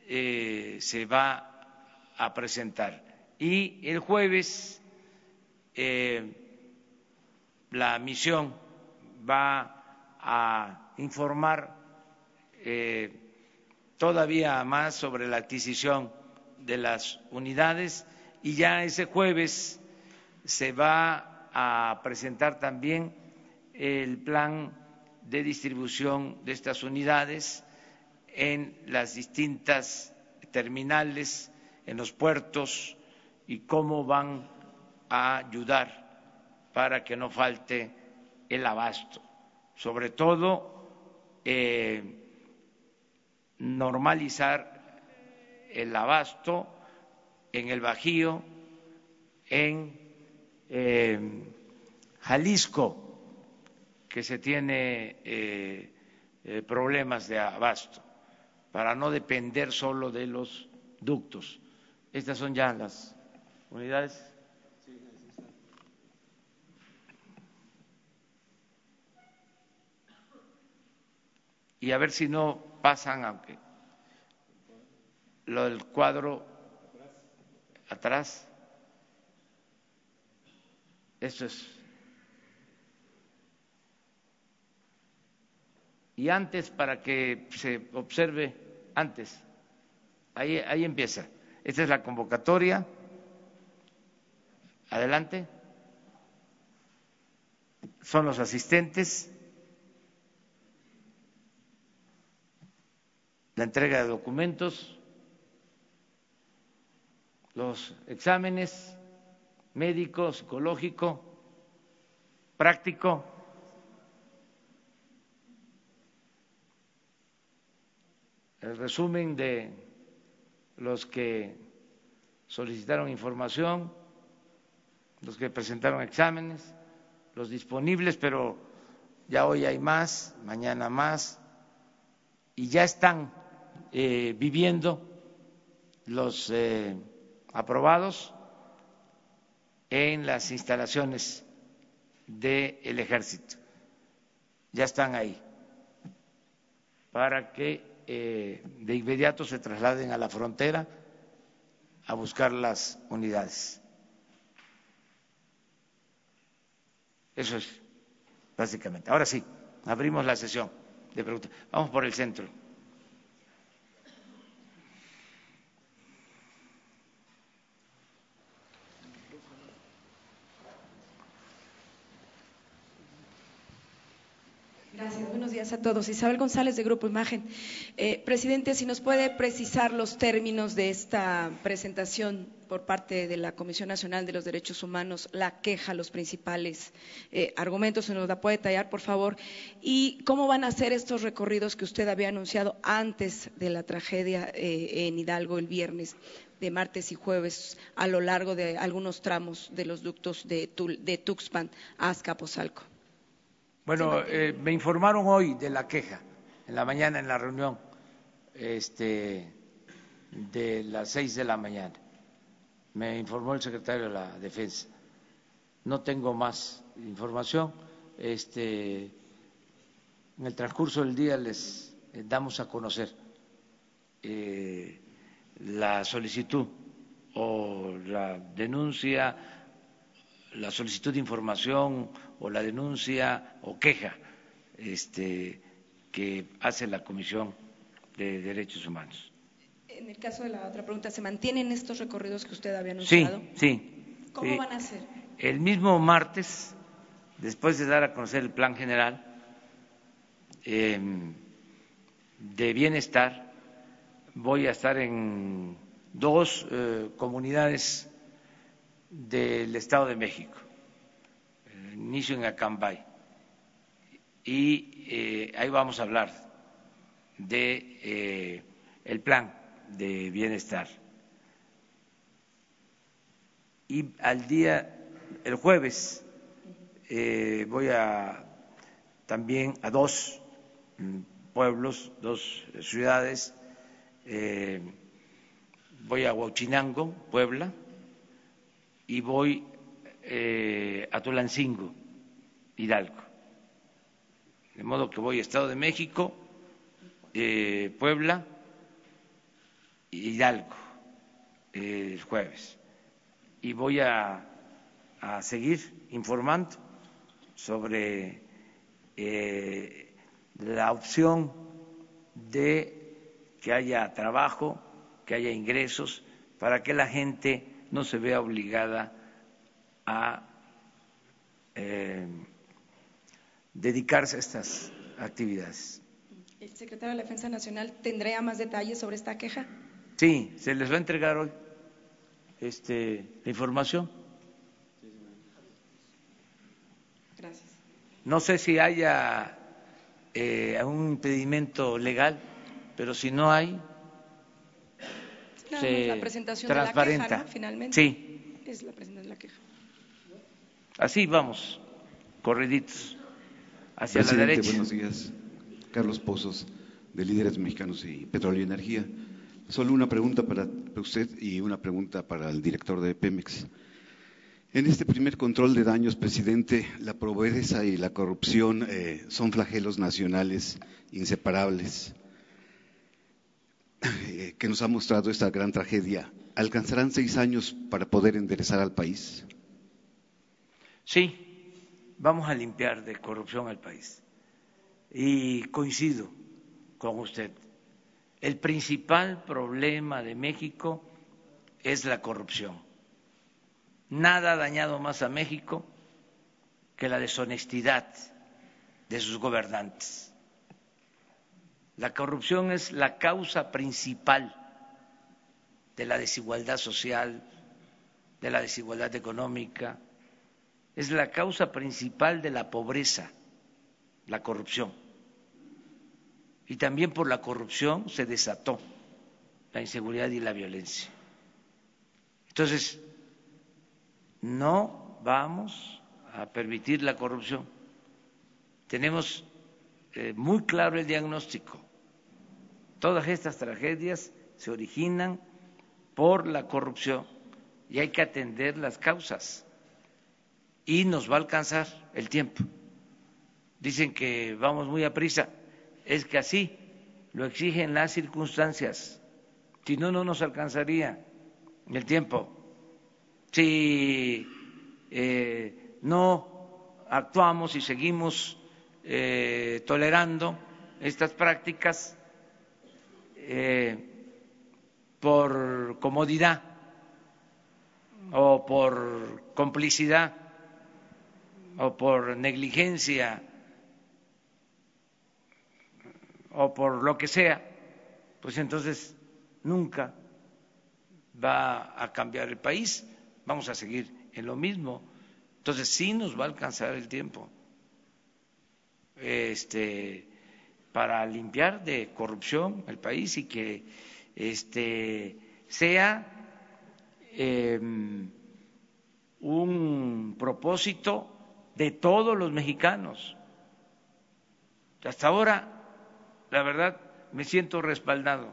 eh, se va a presentar y el jueves eh, la misión va a informar todavía más sobre la adquisición de las unidades y ya ese jueves se va a presentar también el plan de distribución de estas unidades en las distintas terminales, en los puertos y cómo van a ayudar para que no falte el abasto. Sobre todo, eh, normalizar el abasto en el Bajío, en eh, Jalisco, que se tiene eh, eh, problemas de abasto, para no depender solo de los ductos. Estas son ya las unidades. Y a ver si no pasan, aunque lo del cuadro atrás, eso es. Y antes, para que se observe antes, ahí, ahí empieza. Esta es la convocatoria. Adelante. Son los asistentes. la entrega de documentos, los exámenes médico, psicológico, práctico. El resumen de los que solicitaron información, los que presentaron exámenes, los disponibles, pero ya hoy hay más, mañana más, y ya están eh, viviendo los eh, aprobados en las instalaciones del ejército. Ya están ahí para que eh, de inmediato se trasladen a la frontera a buscar las unidades. Eso es, básicamente. Ahora sí, abrimos la sesión de preguntas. Vamos por el centro. Gracias. A todos. Isabel González de Grupo Imagen. Eh, presidente, si nos puede precisar los términos de esta presentación por parte de la Comisión Nacional de los Derechos Humanos, la queja, los principales eh, argumentos, se nos la puede detallar, por favor, y cómo van a ser estos recorridos que usted había anunciado antes de la tragedia eh, en Hidalgo el viernes de martes y jueves a lo largo de algunos tramos de los ductos de, de Tuxpan a Azcapotzalco. Bueno, eh, me informaron hoy de la queja, en la mañana en la reunión este, de las seis de la mañana. Me informó el secretario de la Defensa. No tengo más información. Este, en el transcurso del día les eh, damos a conocer eh, la solicitud o la denuncia, la solicitud de información o la denuncia o queja este, que hace la Comisión de Derechos Humanos. En el caso de la otra pregunta, ¿se mantienen estos recorridos que usted había anunciado? Sí, sí. ¿Cómo van a ser? El mismo martes, después de dar a conocer el plan general em, de bienestar, voy a estar en dos eh, comunidades del Estado de México inicio en Acambay. Y eh, ahí vamos a hablar de eh, el plan de bienestar. Y al día, el jueves, eh, voy a también a dos mm, pueblos, dos ciudades. Voy a Huachinango, Puebla, y voy eh, a Tulancingo, Hidalgo. De modo que voy a Estado de México, eh, Puebla, Hidalgo, eh, el jueves. Y voy a, seguir informando sobre eh, la opción de que haya trabajo, que haya ingresos, para que la gente no se vea obligada a eh, dedicarse a estas actividades. ¿El secretario de la Defensa Nacional tendría más detalles sobre esta queja? Sí, se les va a entregar hoy este, la información. Gracias. No sé si haya eh, un impedimento legal, pero si no hay, Nada se más la presentación de la transparenta. queja, ¿no? Finalmente. Sí, Es la presentación de la queja. así vamos, corriditos, hacia la Presidente, derecha. buenos días. Carlos Pozos, de Líderes Mexicanos y Petróleo y Energía. Solo una pregunta para usted y una pregunta para el director de Pemex. En este primer control de daños, presidente, la pobreza y la corrupción eh, son flagelos nacionales inseparables eh, que nos ha mostrado esta gran tragedia. ¿Alcanzarán seis años para poder enderezar al país? Sí, vamos a limpiar de corrupción al país. Y coincido con usted. El principal problema de México es la corrupción. Nada ha dañado más a México que la deshonestidad de sus gobernantes. La corrupción es la causa principal de la desigualdad social, de la desigualdad económica, es la causa principal de la pobreza, la corrupción. Y también por la corrupción se desató la inseguridad y la violencia. Entonces, no vamos a permitir la corrupción. Tenemos eh, muy claro el diagnóstico. Todas estas tragedias se originan por la corrupción y hay que atender las causas y nos va a alcanzar el tiempo. Dicen que vamos muy a prisa, es que así lo exigen las circunstancias, si no, no nos alcanzaría el tiempo. Si eh, no actuamos y seguimos eh, tolerando estas prácticas eh, por comodidad o por complicidad o por negligencia o por lo que sea, pues entonces nunca va a cambiar el país, vamos a seguir en lo mismo. Entonces sí nos va a alcanzar el tiempo este, para limpiar de corrupción el país y que este, sea eh, un propósito de todos los mexicanos. Hasta ahora, la verdad, me siento respaldado,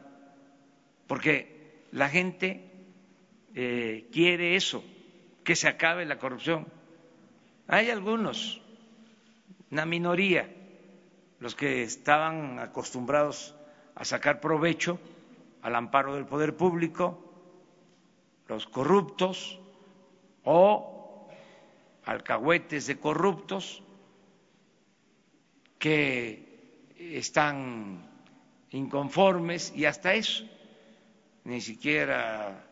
porque la gente eh, quiere eso, que se acabe la corrupción. Hay algunos, una minoría, los que estaban acostumbrados a sacar provecho al amparo del poder público, los corruptos o alcahuetes de corruptos que están inconformes y hasta eso, ni siquiera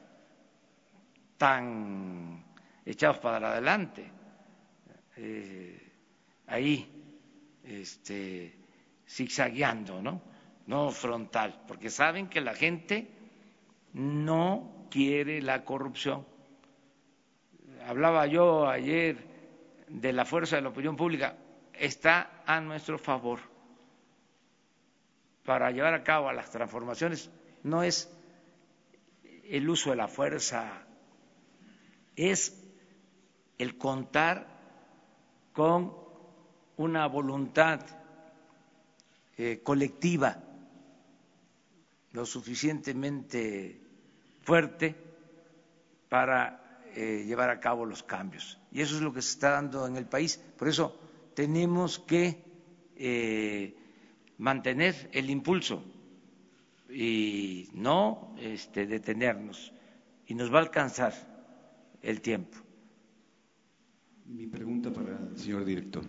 tan echados para adelante. Eh, ahí, este, zigzagueando, ¿no? No frontal, porque saben que la gente no quiere la corrupción. Hablaba yo ayer de la fuerza de la opinión pública, está a nuestro favor para llevar a cabo las transformaciones. No es el uso de la fuerza, es el contar con una voluntad eh, colectiva lo suficientemente fuerte para eh, llevar a cabo los cambios. Y eso es lo que se está dando en el país. Por eso tenemos que eh, mantener el impulso y no este, detenernos. Y nos va a alcanzar el tiempo. Mi pregunta para el señor director.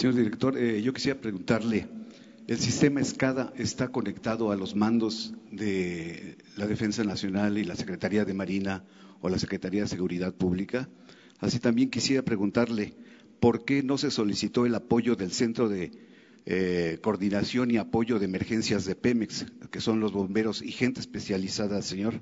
Señor director, eh, yo quisiera preguntarle, ¿el sistema ESCADA está conectado a los mandos de la Defensa Nacional y la Secretaría de Marina o la Secretaría de Seguridad Pública? Así también quisiera preguntarle, ¿por qué no se solicitó el apoyo del Centro de eh, Coordinación y Apoyo de Emergencias de Pemex, que son los bomberos y gente especializada, señor?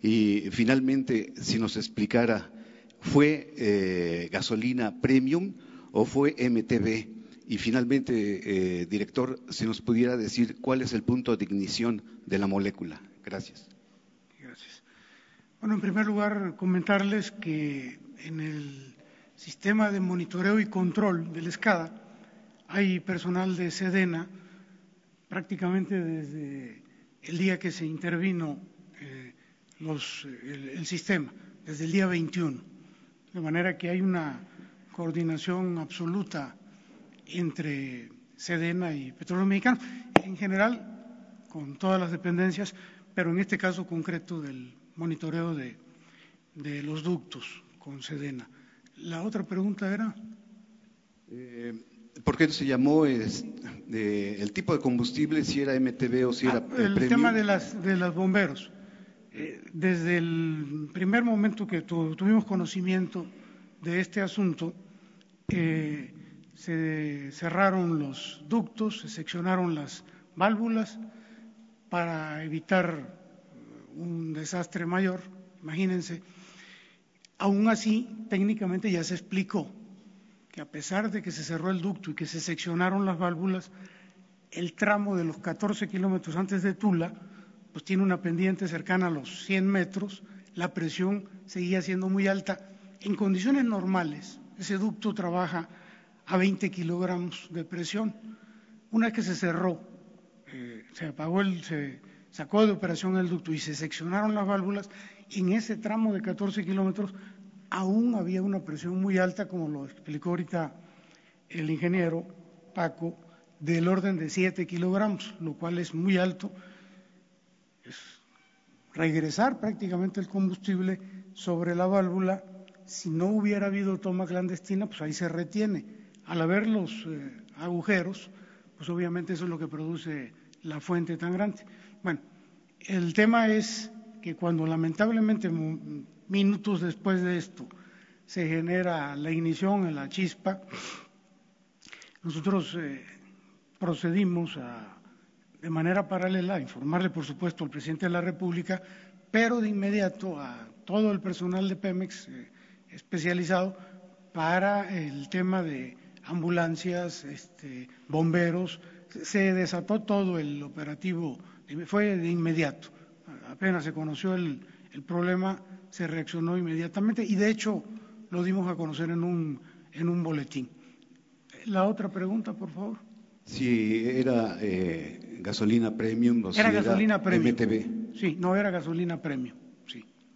Y finalmente, si nos explicara, ¿fue eh, gasolina premium o fue MTB? Y finalmente, eh, director, si nos pudiera decir cuál es el punto de ignición de la molécula. Gracias. Gracias. Bueno, en primer lugar, comentarles que en el sistema de monitoreo y control del ESCADA hay personal de Sedena prácticamente desde el día que se intervino eh, los, el, sistema, desde el día 21. De manera que hay una coordinación absoluta entre Sedena y Petróleo Mexicano, en general con todas las dependencias, pero en este caso concreto del monitoreo de, de los ductos con Sedena. La otra pregunta era. Eh, ¿Por qué se llamó es, de, el tipo de combustible, si era MTB o si ah, era el premium? tema de las de los bomberos? Eh, desde el primer momento que tu, tuvimos conocimiento de este asunto, eh, se cerraron los ductos, se seccionaron las válvulas para evitar un desastre mayor. Imagínense, Aún así, técnicamente ya se explicó que a pesar de que se cerró el ducto y que se seccionaron las válvulas, el tramo de los 14 kilómetros antes de Tula, pues tiene una pendiente cercana a los 100 metros, la presión seguía siendo muy alta. En condiciones normales, ese ducto trabaja a 20 kilogramos de presión. Una vez que se cerró, eh, se apagó el, se sacó de operación el ducto y se seccionaron las válvulas, en ese tramo de 14 kilómetros aún había una presión muy alta, como lo explicó ahorita el ingeniero Paco, del orden de 7 kilogramos, lo cual es muy alto. Es regresar prácticamente el combustible sobre la válvula. Si no hubiera habido toma clandestina, pues ahí se retiene. Al haber los eh, agujeros, pues obviamente eso es lo que produce la fuente tan grande. Bueno, el tema es que cuando lamentablemente minutos después de esto se genera la ignición en la chispa, nosotros eh, procedimos a, de manera paralela a informarle, por supuesto, al presidente de la República, pero de inmediato a todo el personal de Pemex eh, especializado para el tema de ambulancias, este, bomberos. Se desató todo el operativo, fue de inmediato apenas se conoció el, el, problema, se reaccionó inmediatamente y de hecho lo dimos a conocer en un, en un boletín. La otra pregunta, por favor. Si era eh, gasolina premium o era si gasolina era premium. MTB. Sí, no era gasolina premium.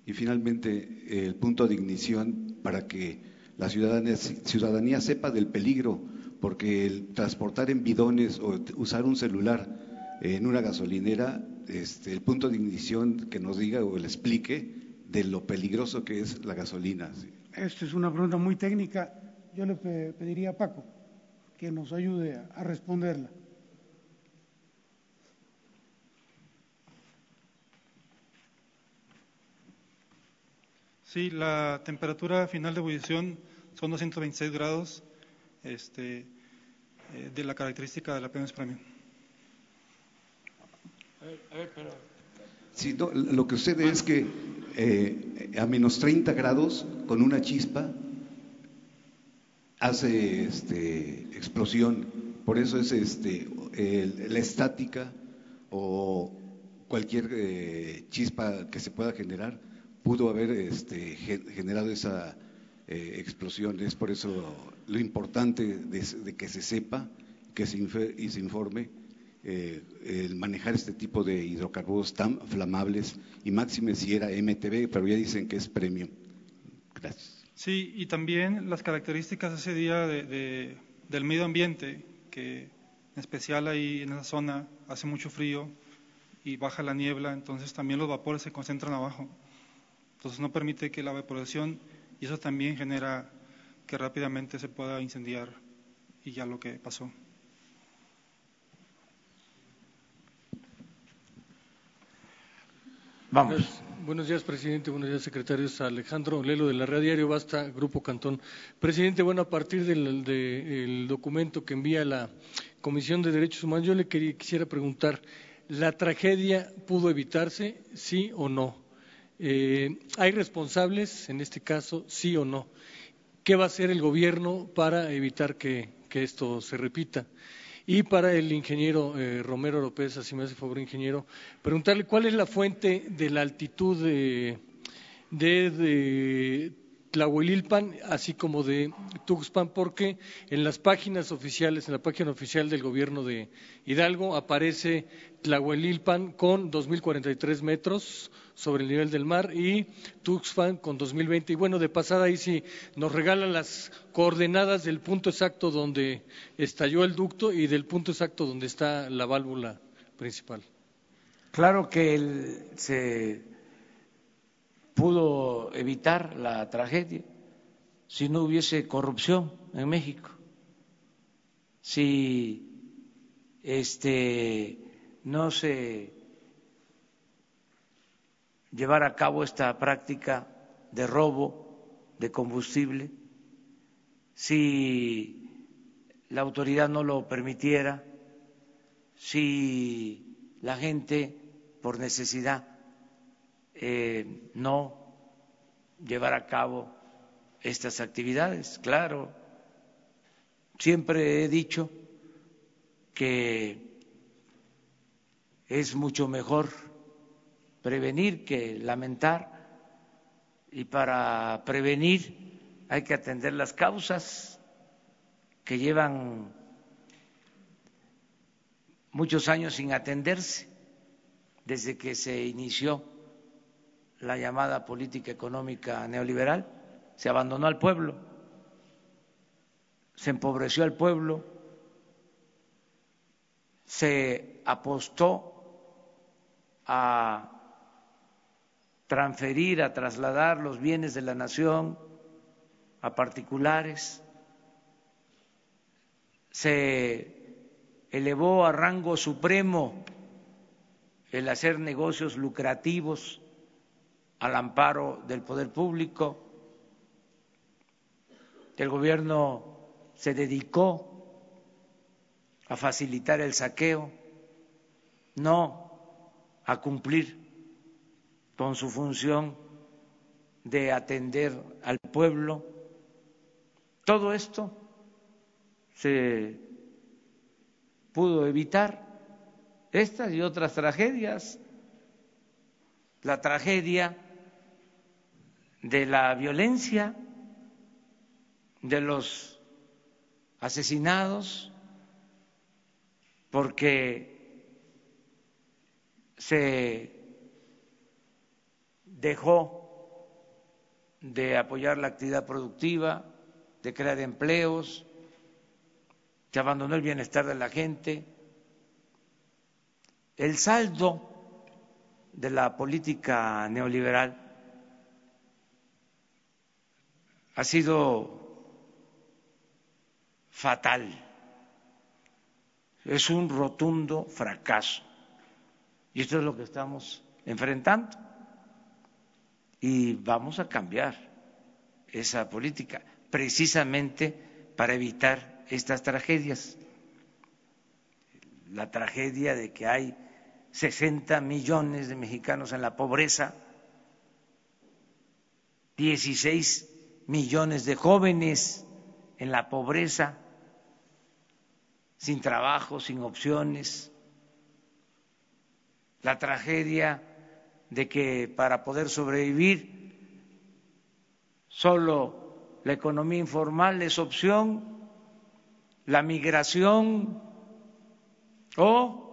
Y finalmente, el punto de ignición para que la ciudadanía, ciudadanía sepa del peligro, porque el transportar en bidones o usar un celular en una gasolinera este, el punto de ignición que nos diga o le explique de lo peligroso que es la gasolina. Esta es una pregunta muy técnica. Yo le pediría a Paco que nos ayude a responderla. Sí, la temperatura final de ebullición son 226 grados este, eh, de la característica de la Pemex Premium. A ver, pero... Sí, no, lo que sucede es que eh, a menos 30 grados, con una chispa, hace este, explosión. Por eso es este, el, la estática o cualquier eh, chispa que se pueda generar pudo haber este, generado esa eh, explosiones. Por eso lo importante de, que se sepa que se y se informe eh, el manejar este tipo de hidrocarburos tan flamables y máxime si era MTB, pero ya dicen que es premium. Gracias. Sí, y también las características ese día de, del medio ambiente, que en especial ahí en esa zona hace mucho frío y baja la niebla, entonces también los vapores se concentran abajo. Entonces no permite que la evaporación, y eso también genera que rápidamente se pueda incendiar y ya lo que pasó. Vamos. Buenos días, presidente. Buenos días, secretarios. Alejandro Lelo de la Red Diario Basta, Grupo Cantón. Presidente, bueno, a partir del, documento que envía la Comisión de Derechos Humanos, yo le quisiera preguntar, ¿la tragedia pudo evitarse, sí o no? Eh, ¿Hay responsables en este caso, sí o no? ¿Qué va a hacer el gobierno para evitar que esto se repita? Y para el ingeniero eh, Romero López, así me hace favor, ingeniero, preguntarle cuál es la fuente de la altitud de, de, Tlahuelilpan, así como de Tuxpan, porque en las páginas oficiales, en la página oficial del gobierno de Hidalgo, aparece Tlahuelilpan con 2.043 metros sobre el nivel del mar y Tuxpan con 2020. Y bueno, de pasada ahí sí nos regalan las coordenadas del punto exacto donde estalló el ducto y del punto exacto donde está la válvula principal. Claro que se pudo evitar la tragedia si no hubiese corrupción en México, si este no se llevar a cabo esta práctica de robo de combustible, si la autoridad no lo permitiera, si la gente por necesidad eh, no llevar a cabo estas actividades. Claro, siempre he dicho que es mucho mejor prevenir que lamentar y para prevenir hay que atender las causas que llevan muchos años sin atenderse desde que se inició la llamada política económica neoliberal, se abandonó al pueblo, se empobreció al pueblo, se apostó a transferir, a trasladar los bienes de la nación a particulares, se elevó a rango supremo el hacer negocios lucrativos al amparo del poder público, el gobierno se dedicó a facilitar el saqueo, no a cumplir con su función de atender al pueblo. Todo esto se pudo evitar, estas y otras tragedias, la tragedia de la violencia, de los asesinados, porque se dejó de apoyar la actividad productiva, de crear empleos, se abandonó el bienestar de la gente. El saldo de la política neoliberal ha sido fatal, es un rotundo fracaso. Y esto es lo que estamos enfrentando. Y vamos a cambiar esa política precisamente para evitar estas tragedias. La tragedia de que hay 60 millones de mexicanos en la pobreza, 16 millones de jóvenes en la pobreza, sin trabajo, sin opciones, la tragedia de que para poder sobrevivir solo la economía informal es opción, la migración o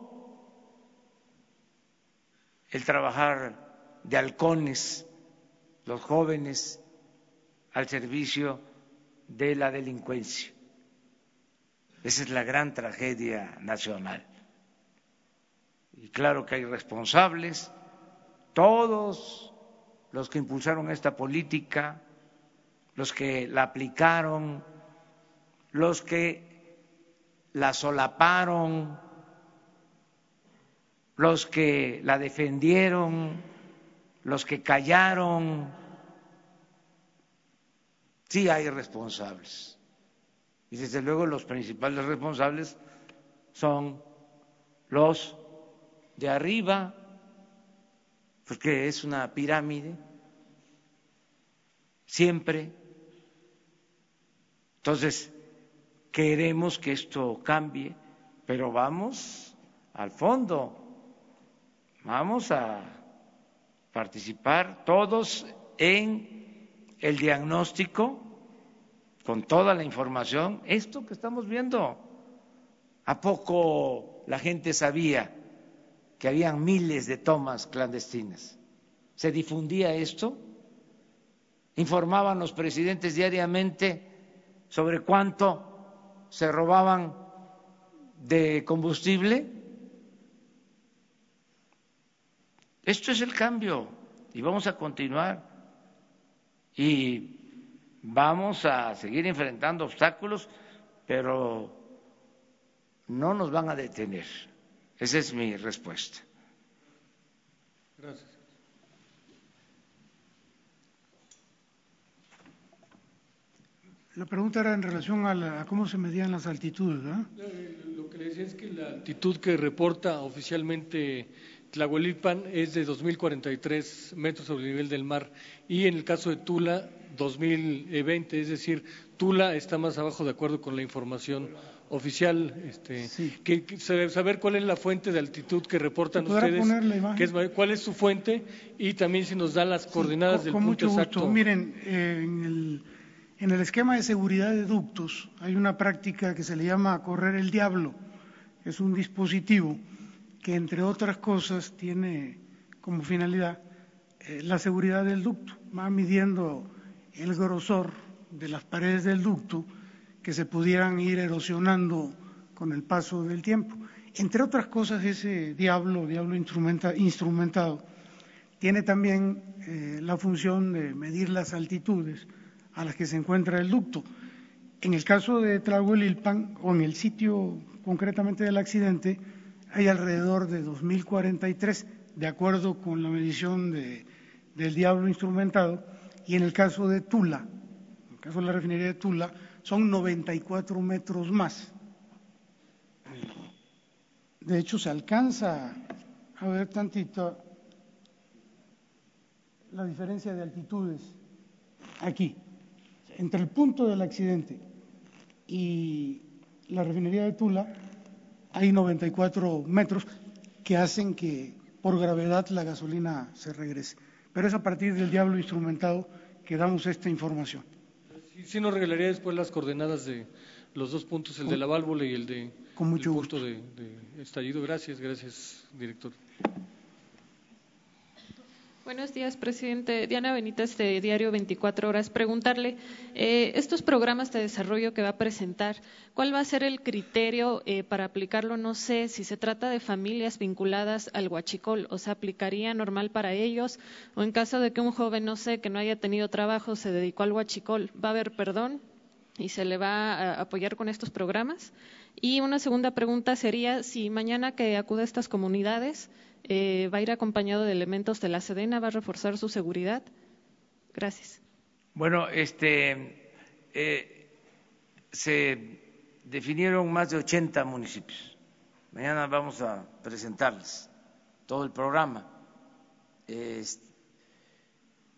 el trabajar de halcones, los jóvenes al servicio de la delincuencia. Esa es la gran tragedia nacional. Y claro que hay responsables, todos los que impulsaron esta política, los que la aplicaron, los que la solaparon, los que la defendieron, los que callaron. Sí hay responsables. Y desde luego los principales responsables son los de arriba, porque es una pirámide, siempre. Entonces, queremos que esto cambie, pero vamos al fondo, vamos a participar todos en el diagnóstico con toda la información, esto que estamos viendo. ¿A poco la gente sabía que habían miles de tomas clandestinas. Se difundía esto, informaban los presidentes diariamente sobre cuánto se robaban de combustible. Esto es el cambio y vamos a continuar y vamos a seguir enfrentando obstáculos, pero no nos van a detener. Esa es mi respuesta. Gracias. La pregunta era en relación a, cómo se medían las altitudes, ¿verdad? Eh, lo que le decía es que la altitud que reporta oficialmente Tlahuelilpan es de 2.043 metros sobre el nivel del mar y en el caso de Tula 2020, es decir, Tula está más abajo de acuerdo con la información oficial, este, que, saber cuál es la fuente de altitud que reportan ustedes, cuál es su fuente y también si nos da las coordenadas del punto exacto. Miren, eh, en, el, en el esquema de seguridad de ductos hay una práctica que se le llama correr el diablo. Es un dispositivo que, entre otras cosas, tiene como finalidad eh, la seguridad del ducto. Va midiendo el grosor de las paredes del ducto que se pudieran ir erosionando con el paso del tiempo. Entre otras cosas, ese diablo, diablo instrumentado, tiene también eh, la función de medir las altitudes a las que se encuentra el ducto. En el caso de Tlahuelilpan, o en el sitio concretamente del accidente, hay alrededor de 2.043, de acuerdo con la medición del diablo instrumentado, y en el caso de Tula, en el caso de la refinería de Tula, son 94 metros más. De hecho, se alcanza a ver tantito la diferencia de altitudes aquí, entre el punto del accidente y la refinería de Tula hay 94 metros que hacen que por gravedad la gasolina se regrese. Pero es a partir del diablo instrumentado que damos esta información. Sí, nos regalaría después las coordenadas de los dos puntos, el de la válvula y el de con mucho punto de, estallido. Gracias, gracias, director. Buenos días, presidente. Diana Benítez, de Diario 24 Horas. Preguntarle, eh, estos programas de desarrollo que va a presentar, ¿cuál va a ser el criterio eh, para aplicarlo? No sé si se trata de familias vinculadas al huachicol, o sea, ¿aplicaría normal para ellos? O en caso de que un joven, no sé, que no haya tenido trabajo, se dedicó al huachicol, ¿va a haber perdón y se le va a apoyar con estos programas? Y una segunda pregunta sería si mañana que acude a estas comunidades, eh, va a ir acompañado de elementos de la Sedena, va a reforzar su seguridad. Gracias. Bueno, este, eh, se definieron más de 80 municipios. Mañana vamos a presentarles todo el programa.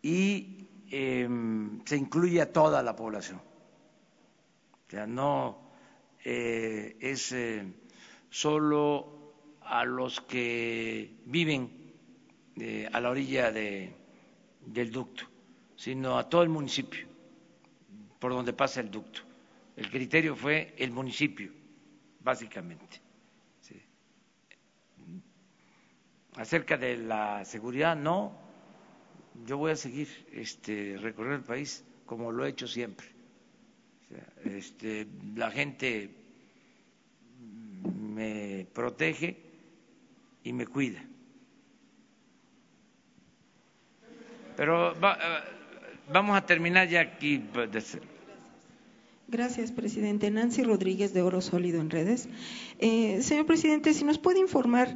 y em, se incluye a toda la población. O sea, no eh, es solo a los que viven eh, a la orilla de, del ducto, sino a todo el municipio, por donde pasa el ducto. El criterio fue el municipio, básicamente. Acerca de la seguridad, no. Yo voy a seguir este, recorrer el país como lo he hecho siempre. este, la gente me protege y me cuida. Pero va, vamos a terminar ya aquí. Pues, Gracias, presidente. Nancy Rodríguez de Oro Sólido en redes. Eh, señor presidente, si nos puede informar,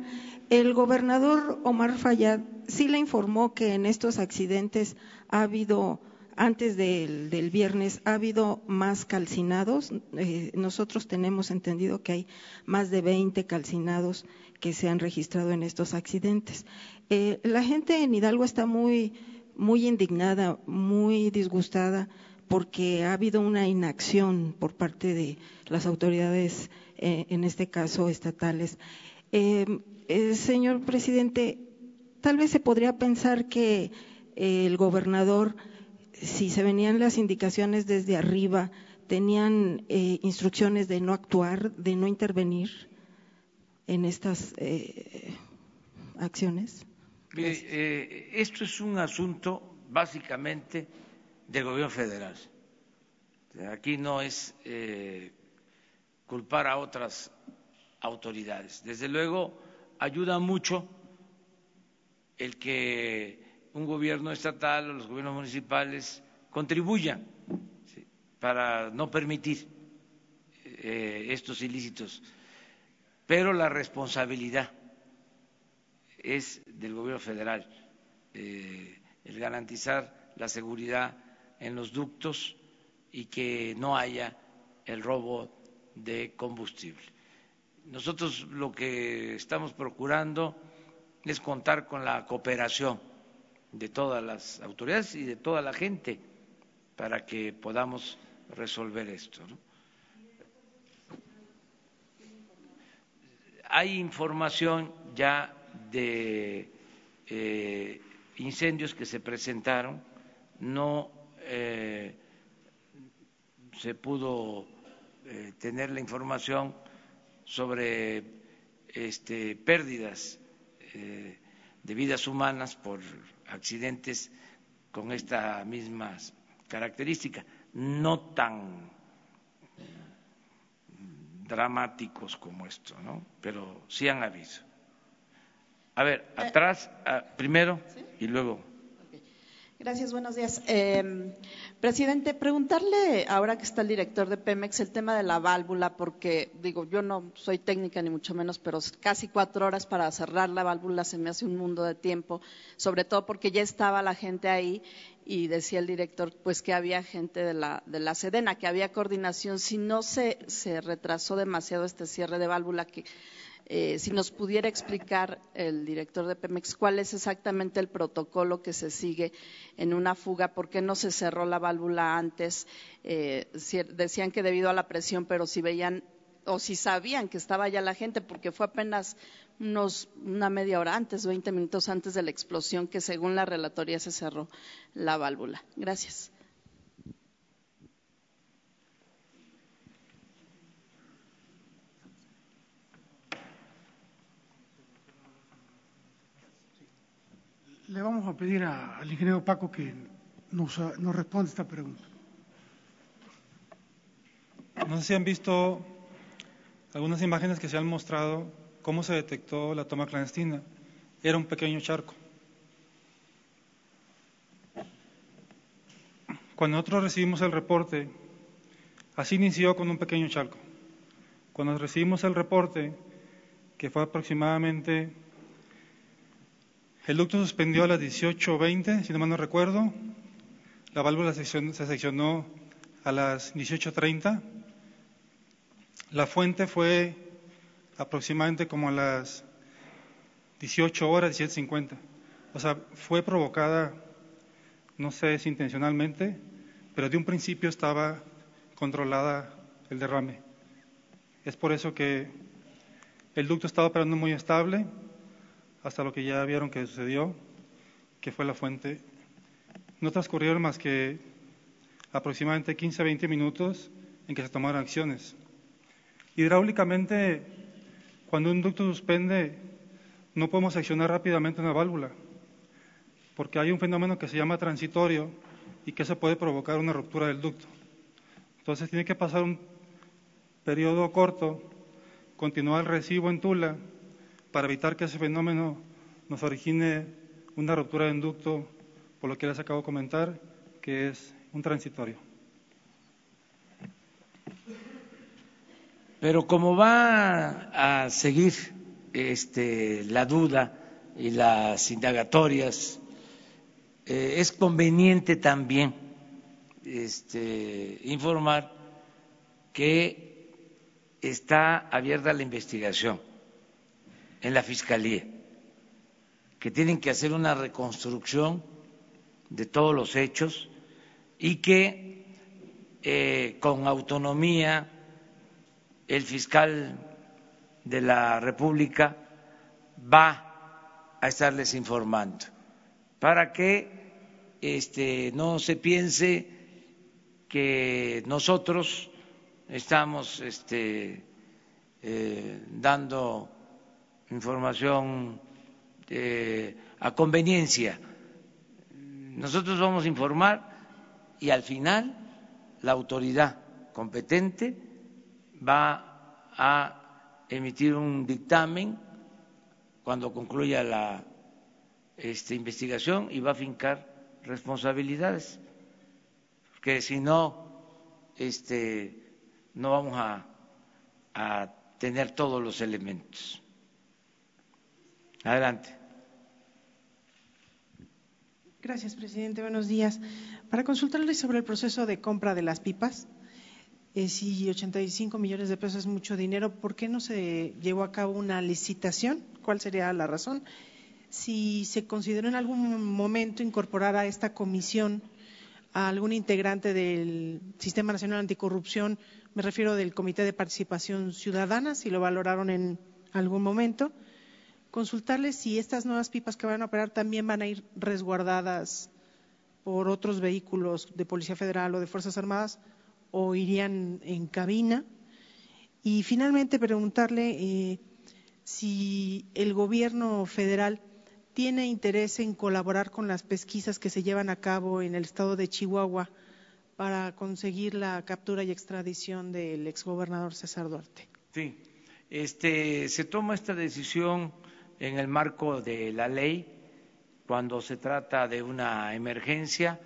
el gobernador Omar Fayad sí le informó que en estos accidentes ha habido, antes del, del viernes, ha habido más calcinados. Eh, nosotros tenemos entendido que hay más de 20 calcinados que se han registrado en estos accidentes. Eh, la gente en Hidalgo está muy muy indignada, muy disgustada, porque ha habido una inacción por parte de las autoridades, eh, en este caso estatales. Eh, señor presidente, tal vez se podría pensar que el gobernador, si se venían las indicaciones desde arriba, tenían instrucciones de no actuar, de no intervenir en estas acciones. Eh, esto es un asunto básicamente del gobierno federal. Aquí no es eh, culpar a otras autoridades. Desde luego, ayuda mucho el que un gobierno estatal o los gobiernos municipales contribuyan para no permitir eh, estos ilícitos, pero la responsabilidad es del gobierno federal eh, el garantizar la seguridad en los ductos y que no haya el robo de combustible. Nosotros lo que estamos procurando es contar con la cooperación de todas las autoridades y de toda la gente para que podamos resolver esto. Hay información ya de eh, incendios que se presentaron, no eh, se pudo eh, tener la información sobre este, pérdidas de vidas humanas por accidentes con esta misma característica, no tan dramáticos como esto, ¿no? Pero sí han habido. A ver, eh, atrás, ah, primero y luego. Gracias, buenos días. Eh, presidente, preguntarle ahora que está el director de Pemex el tema de la válvula, porque digo, yo no soy técnica ni mucho menos, pero casi cuatro horas para cerrar la válvula se me hace un mundo de tiempo, sobre todo porque ya estaba la gente ahí y decía el director pues que había gente de la, de la Sedena, que había coordinación. Si no se, se retrasó demasiado este cierre de válvula, que eh, si nos pudiera explicar el director de Pemex cuál es exactamente el protocolo que se sigue en una fuga, por qué no se cerró la válvula antes. Eh, decían que debido a la presión, pero si veían o si sabían que estaba ya la gente, porque fue apenas unos, una media hora antes, 20 minutos antes de la explosión, que según la relatoría se cerró la válvula. Gracias. Le vamos a pedir al ingeniero Paco que nos, nos responda esta pregunta. No sé si han visto algunas imágenes que se han mostrado cómo se detectó la toma clandestina. Era un pequeño charco. Cuando nosotros recibimos el reporte, así inició con un pequeño charco. Cuando recibimos el reporte, que fue aproximadamente el ducto suspendió a las 18.20, si no mal no recuerdo. La válvula se seccionó a las 18.30. La fuente fue aproximadamente como a las 18 horas, 17.50. O sea, fue provocada, no sé si intencionalmente, pero de un principio estaba controlada el derrame. Es por eso que el ducto estaba operando muy estable hasta lo que ya vieron que sucedió, que fue la fuente. No transcurrieron más que aproximadamente 15 a 20 minutos en que se tomaron acciones. Hidráulicamente, cuando un ducto suspende, no podemos accionar rápidamente una válvula, porque hay un fenómeno que se llama transitorio y que se puede provocar una ruptura del ducto. Entonces tiene que pasar un periodo corto, continuar el recibo en Tula, para evitar que ese fenómeno nos origine una ruptura de ducto, por lo que les acabo de comentar, que es un transitorio. Pero como va a seguir este, la duda y las indagatorias, eh, es conveniente también este, informar que está abierta la investigación en la Fiscalía, que tienen que hacer una reconstrucción de todos los hechos y que eh, con autonomía el fiscal de la República va a estarles informando para que este, no se piense que nosotros estamos este, eh, dando información eh, a conveniencia. Nosotros vamos a informar y al final la autoridad competente va a emitir un dictamen cuando concluya la este, investigación y va a fincar responsabilidades, porque si no, este, no vamos a, a tener todos los elementos. Adelante. Gracias, presidente. Buenos días. Para consultarle sobre el proceso de compra de las pipas, eh, si 85 millones de pesos es mucho dinero, ¿por qué no se llevó a cabo una licitación? ¿Cuál sería la razón? Si se consideró en algún momento incorporar a esta comisión a algún integrante del Sistema Nacional Anticorrupción, me refiero del Comité de Participación Ciudadana, si lo valoraron en algún momento consultarles si estas nuevas pipas que van a operar también van a ir resguardadas por otros vehículos de Policía Federal o de Fuerzas Armadas o irían en cabina. Y finalmente preguntarle eh, si el gobierno federal tiene interés en colaborar con las pesquisas que se llevan a cabo en el estado de Chihuahua para conseguir la captura y extradición del exgobernador César Duarte. Sí, este, se toma esta decisión en el marco de la ley, cuando se trata de una emergencia,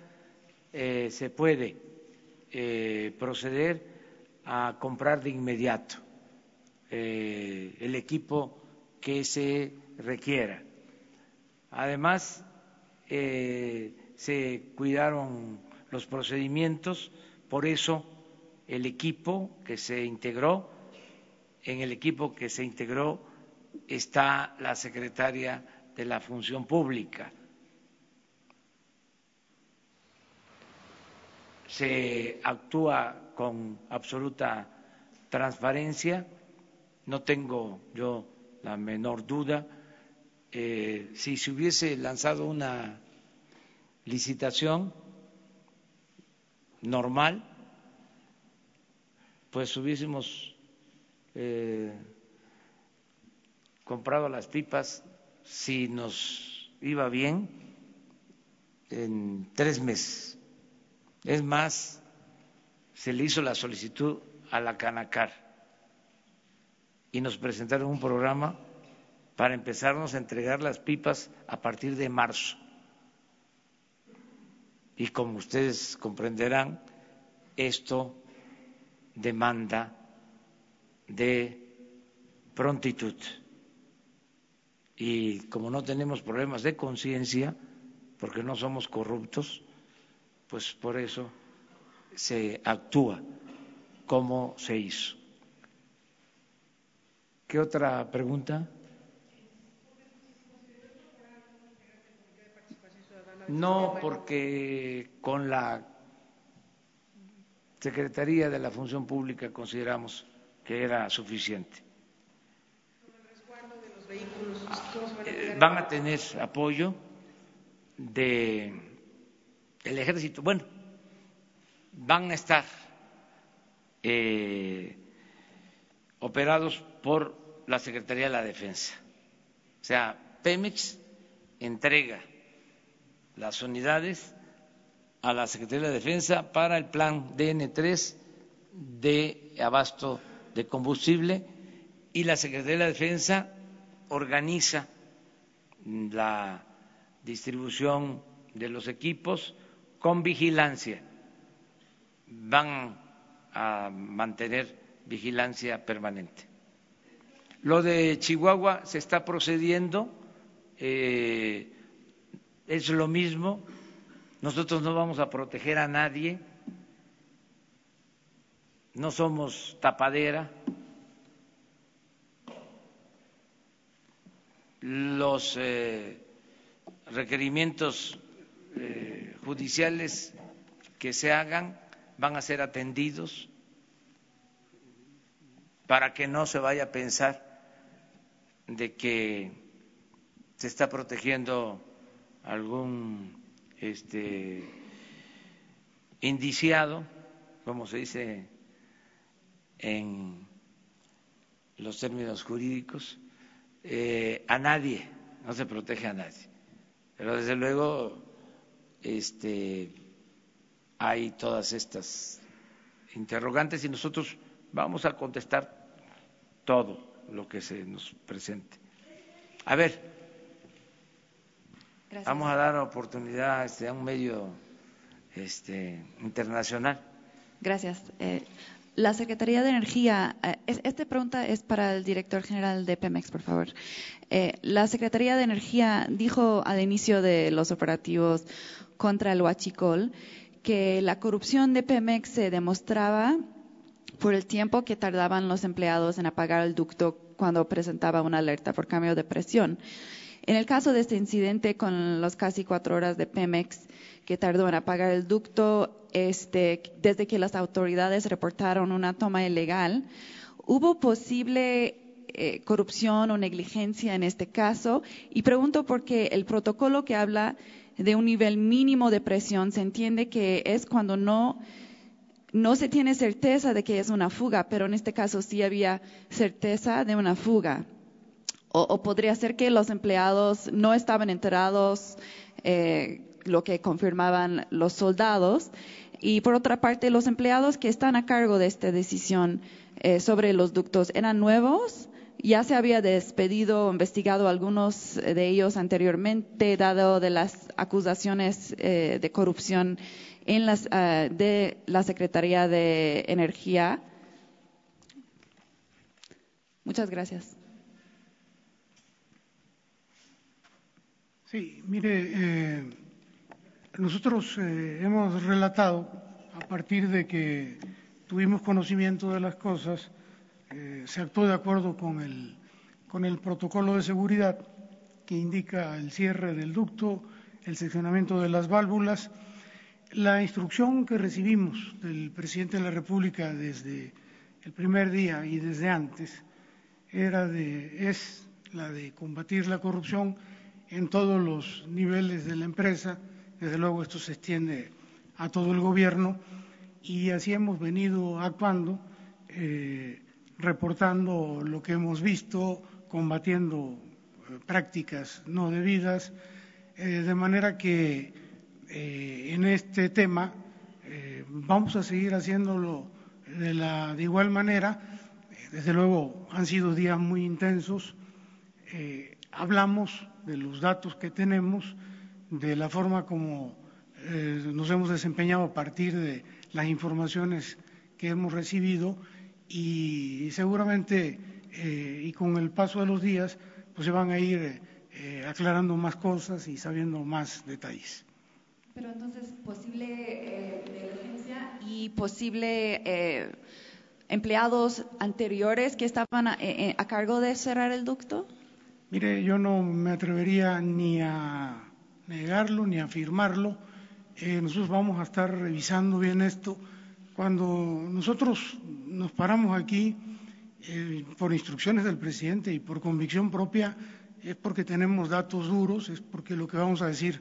eh, se puede eh, proceder a comprar de inmediato eh, el equipo que se requiera. Además, se cuidaron los procedimientos, por eso el equipo que se integró, en el equipo que se integró está la secretaria de la Función Pública. Se actúa con absoluta transparencia, no tengo yo la menor duda. Eh, si se hubiese lanzado una licitación normal, pues hubiésemos eh, comprado las pipas, si nos iba bien, en tres meses. Es más, se le hizo la solicitud a la Canacar y nos presentaron un programa para empezarnos a entregar las pipas a partir de marzo. Y como ustedes comprenderán, esto demanda de prontitud y como no tenemos problemas de conciencia, porque no somos corruptos, pues por eso se actúa como se hizo. ¿Qué otra pregunta? No, porque con la Secretaría de la Función Pública consideramos que era suficiente. Eh, van a tener apoyo de el ejército. Bueno, van a estar eh, operados por la Secretaría de la Defensa. O sea, Pemex entrega las unidades a la Secretaría de la Defensa para el plan DN3 de abasto de combustible y la Secretaría de la Defensa organiza la distribución de los equipos con vigilancia. Van a mantener vigilancia permanente. Lo de Chihuahua se está procediendo, eh, es lo mismo, nosotros no vamos a proteger a nadie, no somos tapadera. Los eh, requerimientos eh, judiciales que se hagan van a ser atendidos para que no se vaya a pensar de que se está protegiendo algún este indiciado, como se dice en los términos jurídicos, eh, a nadie, no se protege a nadie. Pero desde luego este, hay todas estas interrogantes y nosotros vamos a contestar todo lo que se nos presente. A ver, vamos a dar oportunidad este, a un medio este, internacional. Gracias. Eh, la Secretaría de Energía, eh, esta pregunta es para el director general de Pemex, por favor. Eh, la Secretaría de Energía dijo al inicio de los operativos contra el huachicol que la corrupción de Pemex se demostraba por el tiempo que tardaban los empleados en apagar el ducto cuando presentaba una alerta por cambio de presión. En el caso de este incidente con las casi cuatro horas de Pemex que tardó en apagar el ducto, este, desde que las autoridades reportaron una toma ilegal, ¿hubo posible eh, corrupción o negligencia en este caso? Y pregunto porque el protocolo que habla de un nivel mínimo de presión se entiende que es cuando no no se tiene certeza de que es una fuga, pero en este caso sí había certeza de una fuga. O, podría ser que los empleados no estaban enterados, eh, lo que confirmaban los soldados. Y por otra parte, los empleados que están a cargo de esta decisión eh, sobre los ductos eran nuevos. Ya se había despedido o investigado algunos de ellos anteriormente, dado de las acusaciones eh, de corrupción en las, ah, de la Secretaría de Energía. Muchas gracias. Sí, mire, eh, nosotros eh, hemos relatado a partir de que tuvimos conocimiento de las cosas, eh, se actuó de acuerdo con el, con el protocolo de seguridad que indica el cierre del ducto, el seccionamiento de las válvulas la instrucción que recibimos del presidente de la República desde el primer día y desde antes era de, es la de combatir la corrupción en todos los niveles de la empresa. Desde luego esto se extiende a todo el gobierno y así hemos venido actuando, eh, reportando lo que hemos visto, combatiendo eh, prácticas no debidas, eh, de manera que en este tema. Vamos a seguir haciéndolo de, la, de igual manera. Desde luego han sido días muy intensos. Hablamos de los datos que tenemos, de la forma como nos hemos desempeñado a partir de las informaciones que hemos recibido y, seguramente y con el paso de los días pues se van a ir aclarando más cosas y sabiendo más detalles. Pero entonces, posible eh, negligencia y posible eh, empleados anteriores que estaban a, eh, a, cargo de cerrar el ducto? Mire, yo no me atrevería ni a negarlo ni afirmarlo. nosotros vamos a estar revisando bien esto. Cuando nosotros nos paramos aquí por instrucciones del presidente y por convicción propia, es porque tenemos datos duros, es porque lo que vamos a decir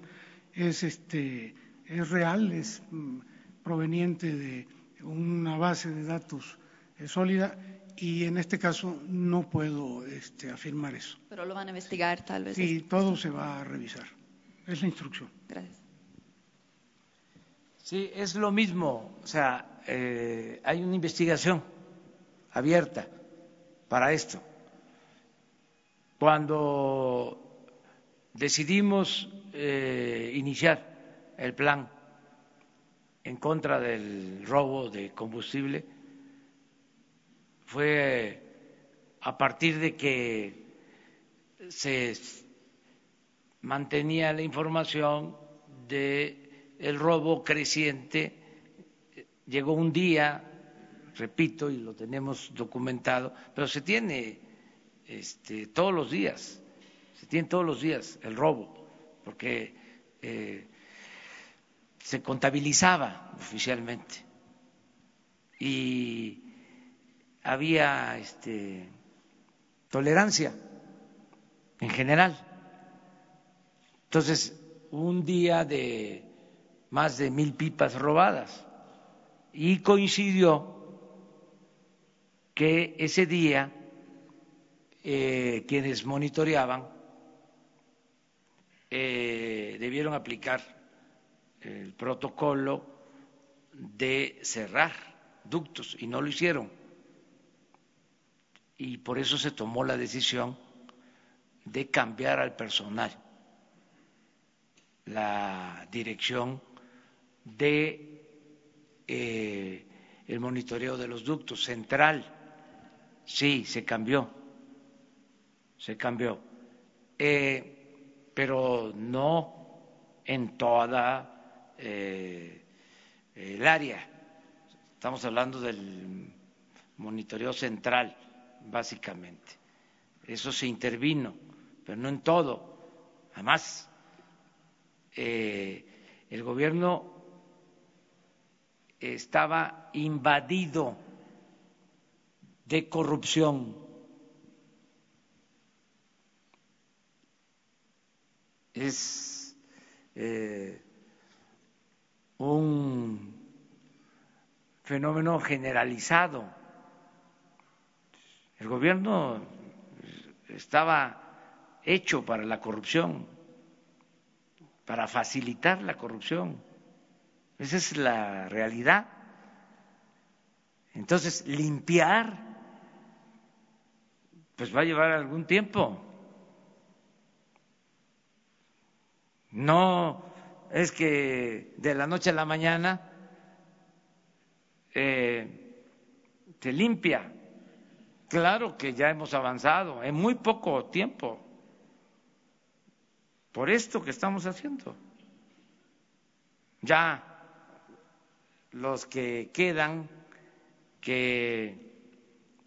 es, este, es real, es mm, proveniente de una base de datos eh, sólida y en este caso no puedo este, afirmar eso. Pero lo van a investigar tal vez. Sí, todo se va a revisar. Es la instrucción. Gracias. Sí, es lo mismo. O sea, eh, hay una investigación abierta para esto. Cuando decidimos eh, iniciar el plan en contra del robo de combustible, fue a partir de que se mantenía la información de el robo creciente llegó un día repito y lo tenemos documentado pero se tiene este, todos los días se tiene todos los días el robo porque eh, se contabilizaba oficialmente y había este, tolerancia en general. Entonces, un día de más de mil pipas robadas. Y coincidió que ese día eh, quienes monitoreaban eh, debieron aplicar el protocolo de cerrar ductos y no lo hicieron. Y por eso se tomó la decisión de cambiar al personal la dirección de eh, el monitoreo de los ductos central sí se cambió se cambió eh, pero no en toda eh, el área estamos hablando del monitoreo central básicamente. Eso se intervino, pero no en todo. Además, eh, el gobierno estaba invadido de corrupción. Es eh, un fenómeno generalizado el gobierno estaba hecho para la corrupción, para facilitar la corrupción. Esa es la realidad. Entonces, limpiar, pues va a llevar algún tiempo. No es que de la noche a la mañana eh, se limpia. Claro que ya hemos avanzado en muy poco tiempo por esto que estamos haciendo. Ya los que quedan, que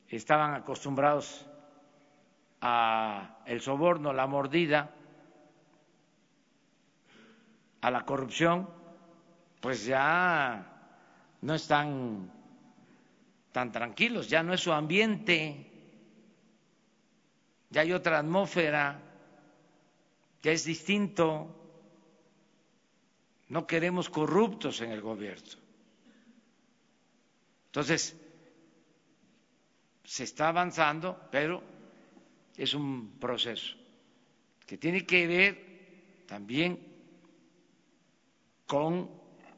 estaban acostumbrados a el soborno, la mordida, a la corrupción, pues ya no están tan tranquilos, ya no es su ambiente, ya hay otra atmósfera, ya es distinto. No queremos corruptos en el gobierno. Entonces, se está avanzando, pero es un proceso que tiene que ver también con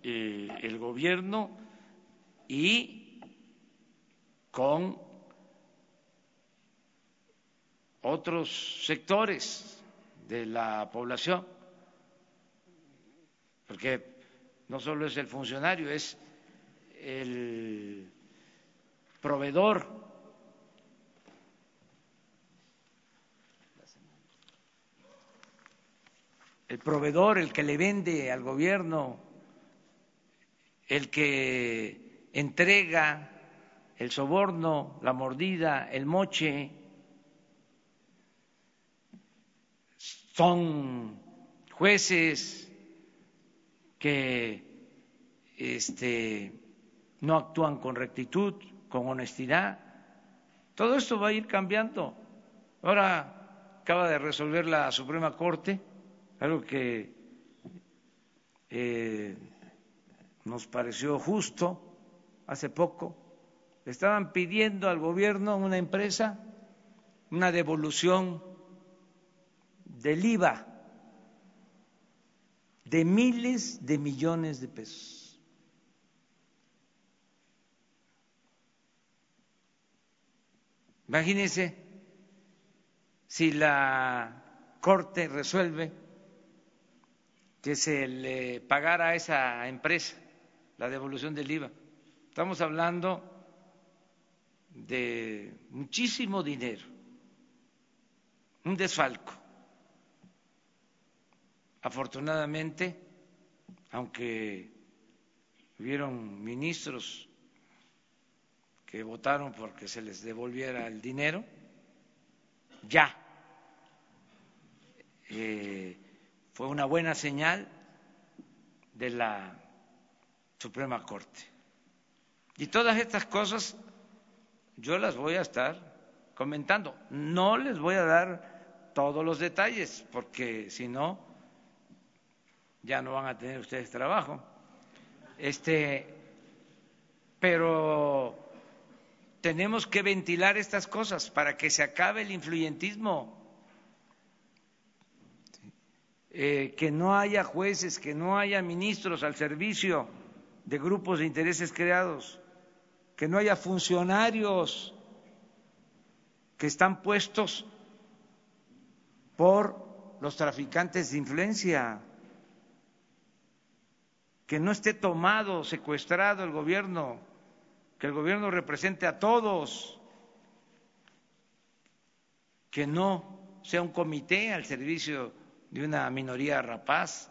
eh, el gobierno y con otros sectores de la población, porque no solo es el funcionario, es el proveedor. El proveedor, el que le vende al gobierno, el que entrega el soborno, la mordida, el moche, son jueces que este, no actúan con rectitud, con honestidad. Todo esto va a ir cambiando. Ahora acaba de resolver la Suprema Corte algo que eh, nos pareció justo hace poco. Estaban pidiendo al gobierno, una empresa, una devolución del IVA de miles de millones de pesos. Imagínense si la Corte resuelve que se le pagara a esa empresa la devolución del IVA. Estamos hablando de muchísimo dinero, un desfalco. Afortunadamente, aunque hubieron ministros que votaron porque se les devolviera el dinero, ya eh, fue una buena señal de la Suprema Corte. Y todas estas cosas yo las voy a estar comentando. No les voy a dar todos los detalles, porque si no, ya no van a tener ustedes trabajo. Este, pero tenemos que ventilar estas cosas para que se acabe el influyentismo. Eh, que no haya jueces, que no haya ministros al servicio de grupos de intereses creados, que no haya funcionarios que están puestos por los traficantes de influencia, que no esté tomado, secuestrado el gobierno, que el gobierno represente a todos, que no sea un comité al servicio de una minoría rapaz.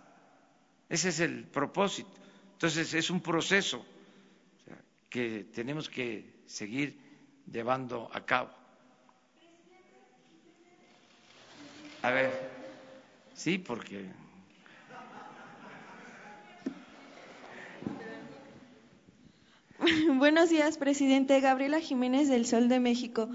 Ese es el propósito. Entonces es un proceso que tenemos que seguir llevando a cabo. A ver, sí, porque Buenos días, presidente. Gabriela Jiménez del Sol de México.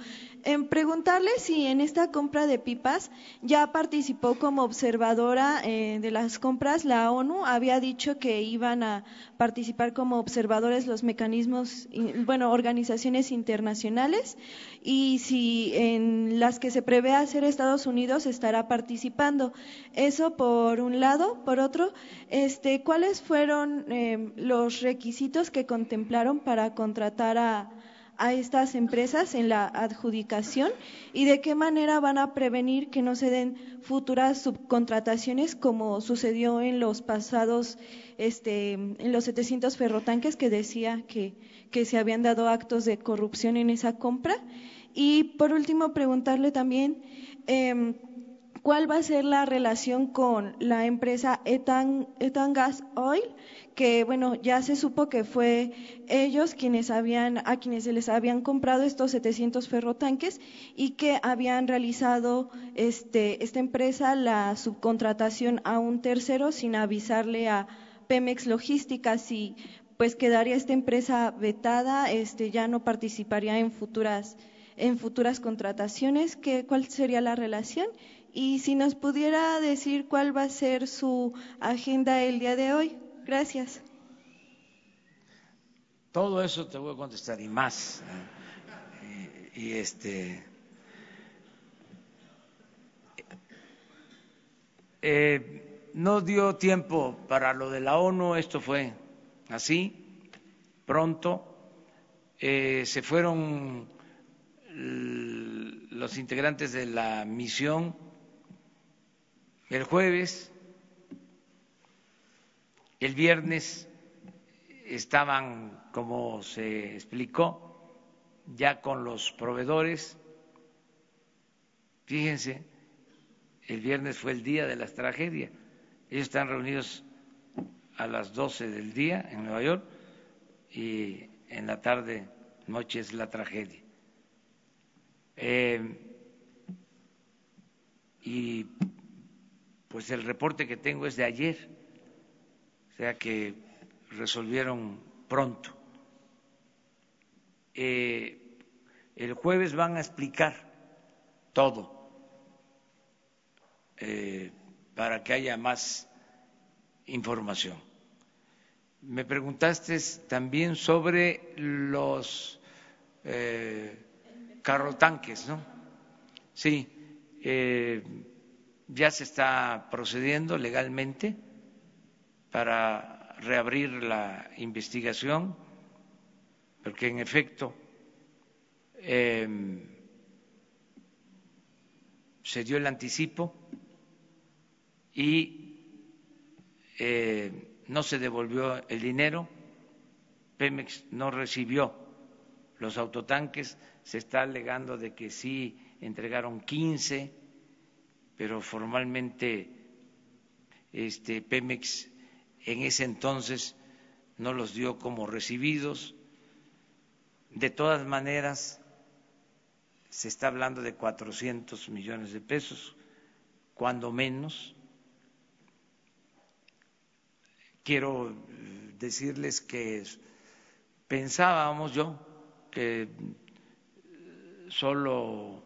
En preguntarle si en esta compra de pipas ya participó como observadora eh, de las compras. La ONU había dicho que iban a participar como observadores los mecanismos, bueno, organizaciones internacionales y si en las que se prevé hacer Estados Unidos estará participando. Eso por un lado. Por otro, este, ¿cuáles fueron eh, los requisitos que contemplaron para contratar a, estas empresas en la adjudicación y de qué manera van a prevenir que no se den futuras subcontrataciones como sucedió en los pasados, este, en los 700 ferrotanques que decía que, que se habían dado actos de corrupción en esa compra. Y por último, preguntarle también eh, cuál va a ser la relación con la empresa Etan, Etan Gas Oil que bueno, ya se supo que fue ellos quienes habían, a quienes se les habían comprado estos 700 ferrotanques y que habían realizado este, esta empresa la subcontratación a un tercero sin avisarle a Pemex Logística si pues quedaría esta empresa vetada, este, ya no participaría en futuras, en futuras contrataciones, ¿qué, ¿cuál sería la relación? Y si nos pudiera decir cuál va a ser su agenda el día de hoy. Gracias. Todo eso te voy a contestar y más. Y, este. Eh, no dio tiempo para lo de la ONU, esto fue así, pronto. Eh, se fueron los integrantes de la misión el jueves el viernes estaban, como se explicó, ya con los proveedores. Fíjense, el viernes fue el día de las tragedias. Ellos están reunidos a las 12 del día en Nueva York y en la tarde, noche es la tragedia. Eh, y pues el reporte que tengo es de ayer sea que resolvieron pronto. Eh, el jueves van a explicar todo eh, para que haya más información. me preguntaste también sobre los eh, carrotanques, ¿no? Sí, eh, ya se está procediendo legalmente para reabrir la investigación, porque en efecto em, se dio el anticipo y eh, no se devolvió el dinero, Pemex no recibió los autotanques, se está alegando de que sí entregaron 15, pero formalmente este, Pemex en ese entonces no los dio como recibidos. De todas maneras, se está hablando de 400 millones de pesos, cuando menos. Quiero decirles que pensábamos yo que solo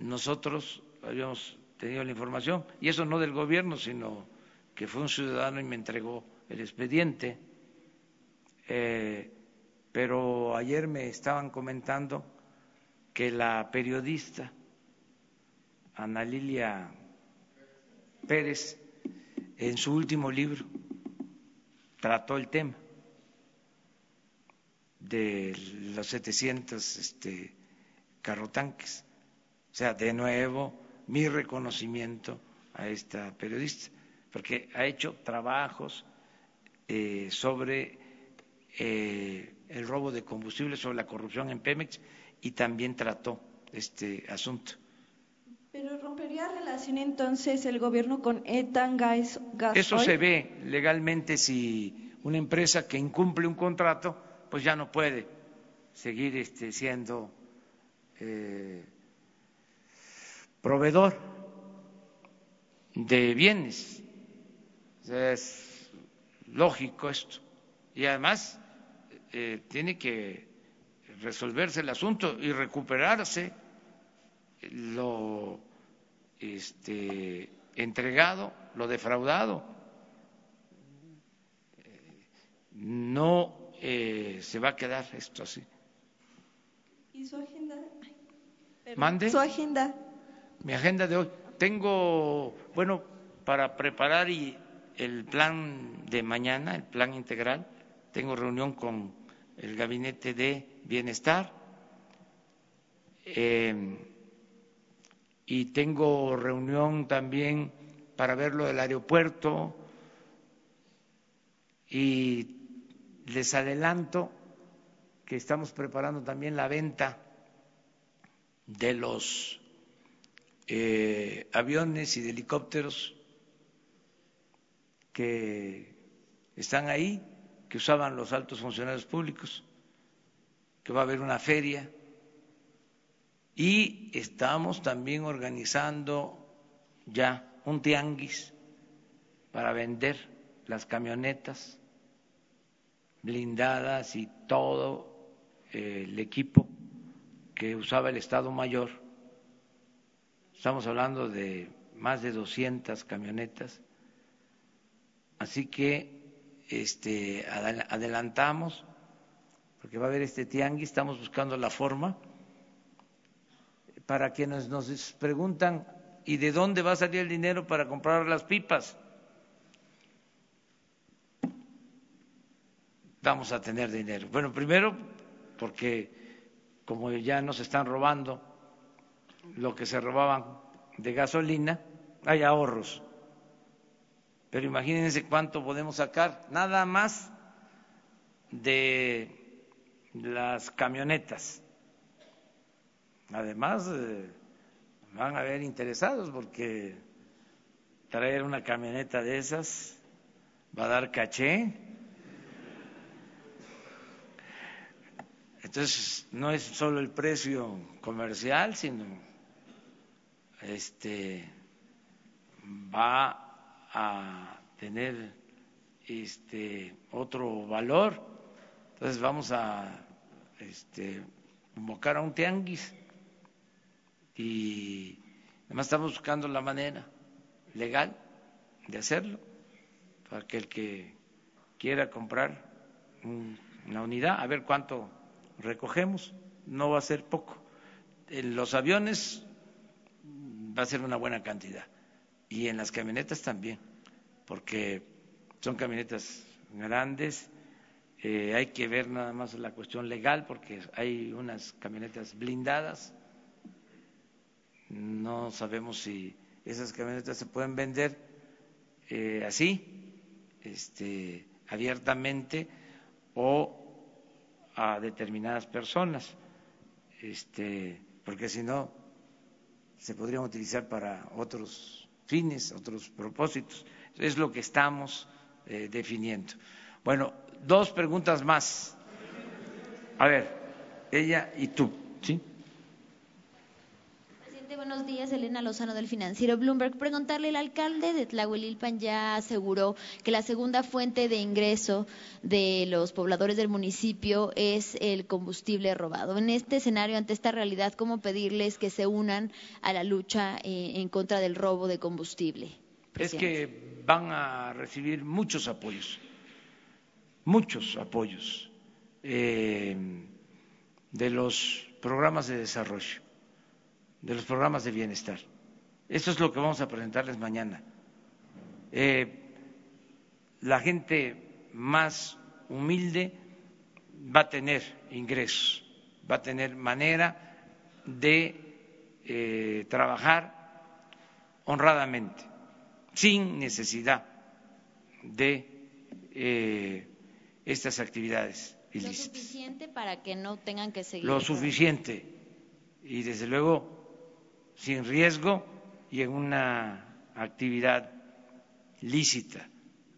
nosotros habíamos tenido la información, y eso no del gobierno, sino que fue un ciudadano y me entregó el expediente. Eh, pero ayer me estaban comentando que la periodista Ana Lilia Pérez, en su último libro, trató el tema de los 700 este, carrotanques. O sea, de nuevo, mi reconocimiento a esta periodista, porque ha hecho trabajos eh, sobre eh, el robo de combustible, sobre la corrupción en Pemex y también trató este asunto. Pero rompería relación entonces el gobierno con Etan Gas. Eso se ve legalmente si una empresa que incumple un contrato, pues ya no puede seguir este, siendo eh, proveedor de bienes. Es lógico esto. Y además eh, tiene que resolverse el asunto y recuperarse lo este, entregado, lo defraudado. No eh, se va a quedar esto así. ¿Y su agenda? ¿Mande? Su agenda. Mi agenda de hoy. Tengo, bueno, para preparar y el plan de mañana, el plan integral, tengo reunión con el gabinete de bienestar eh, y tengo reunión también para ver lo del aeropuerto y les adelanto que estamos preparando también la venta de los eh, aviones y de helicópteros que están ahí, que usaban los altos funcionarios públicos, que va a haber una feria y estamos también organizando ya un tianguis para vender las camionetas blindadas y todo eh, el equipo que usaba el Estado Mayor. Estamos hablando de más de 200 camionetas. Así que este, adelantamos, porque va a haber este tianguis, estamos buscando la forma para quienes nos preguntan, ¿y de dónde va a salir el dinero para comprar las pipas? Vamos a tener dinero. Bueno, primero porque como ya nos están robando lo que se robaban de gasolina, hay ahorros. Pero imagínense cuánto podemos sacar nada más de las camionetas. Además, van a haber interesados porque traer una camioneta de esas va a dar caché. Entonces, no es solo el precio comercial, sino este va a tener este otro valor. Entonces vamos a este, convocar a un tianguis y además estamos buscando la manera legal de hacerlo para que el que quiera comprar una unidad, a ver cuánto recogemos, no va a ser poco. En los aviones va a ser una buena cantidad y en las camionetas también, porque son camionetas grandes, eh, hay que ver nada más la cuestión legal, porque hay unas camionetas blindadas, no sabemos si esas camionetas se pueden vender eh, así, este, abiertamente o a determinadas personas, este, porque si no se podrían utilizar para otros fines, otros propósitos. Es lo que estamos eh, definiendo. Bueno, dos preguntas más. A ver, ella y tú, ¿sí? Buenos días. Elena Lozano del Financiero Bloomberg. Preguntarle, el alcalde de Tlahuelilpan ya aseguró que la segunda fuente de ingreso de los pobladores del municipio es el combustible robado. En este escenario, ante esta realidad, ¿cómo pedirles que se unan a la lucha eh, en contra del robo de combustible? Es que van a recibir muchos apoyos, muchos apoyos eh, de los programas de desarrollo de los programas de bienestar. Eso es lo que vamos a presentarles mañana. Eh, la gente más humilde va a tener ingresos, va a tener manera de eh, trabajar honradamente, sin necesidad de eh, estas actividades ilícitas. Lo suficiente para que no tengan que seguir. Lo suficiente. Y desde luego sin riesgo y en una actividad lícita.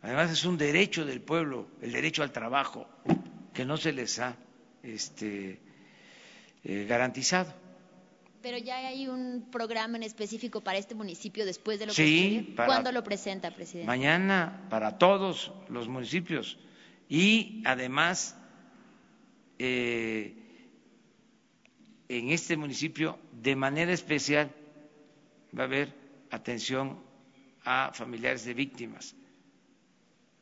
Además es un derecho del pueblo, el derecho al trabajo, que no se les ha este, eh, garantizado. Pero ya hay un programa en específico para este municipio después de lo sí, que ¿Cuándo lo presenta, presidente? Mañana para todos los municipios y además eh, en este municipio de manera especial va a haber atención a familiares de víctimas,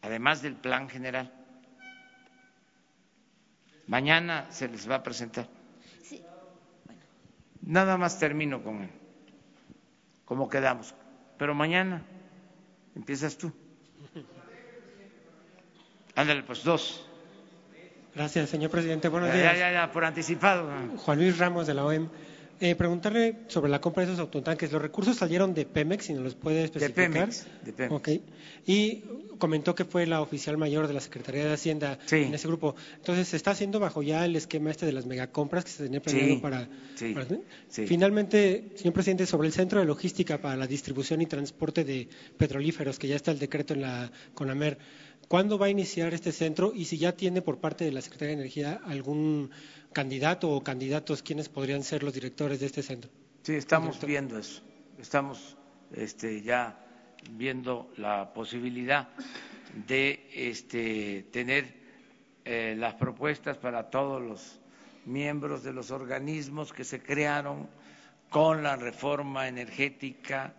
además del plan general. Mañana se les va a presentar. Nada más termino con él, como quedamos. Pero mañana empiezas tú. Ándale, pues dos. Gracias, señor presidente. Buenos días. Ya, ya, ya, por anticipado. Juan Luis Ramos de la OEM. Eh, preguntarle sobre la compra de esos autotanques. ¿Los recursos salieron de Pemex, si nos los puede especificar? De Pemex. De Pemex. Okay. Y comentó que fue la oficial mayor de la Secretaría de Hacienda en ese grupo. Entonces, ¿se está haciendo bajo ya el esquema este de las megacompras que se tenía planeado para, sí. Finalmente, señor presidente, sobre el centro de logística para la distribución y transporte de petrolíferos, que ya está el decreto en la CONAMER. ¿Cuándo va a iniciar este centro y si ya tiene por parte de la Secretaría de Energía algún candidato o candidatos quiénes podrían ser los directores de este centro? Sí, estamos viendo eso. Estamos este, ya viendo la posibilidad de este, tener eh, las propuestas para todos los miembros de los organismos que se crearon con la reforma energética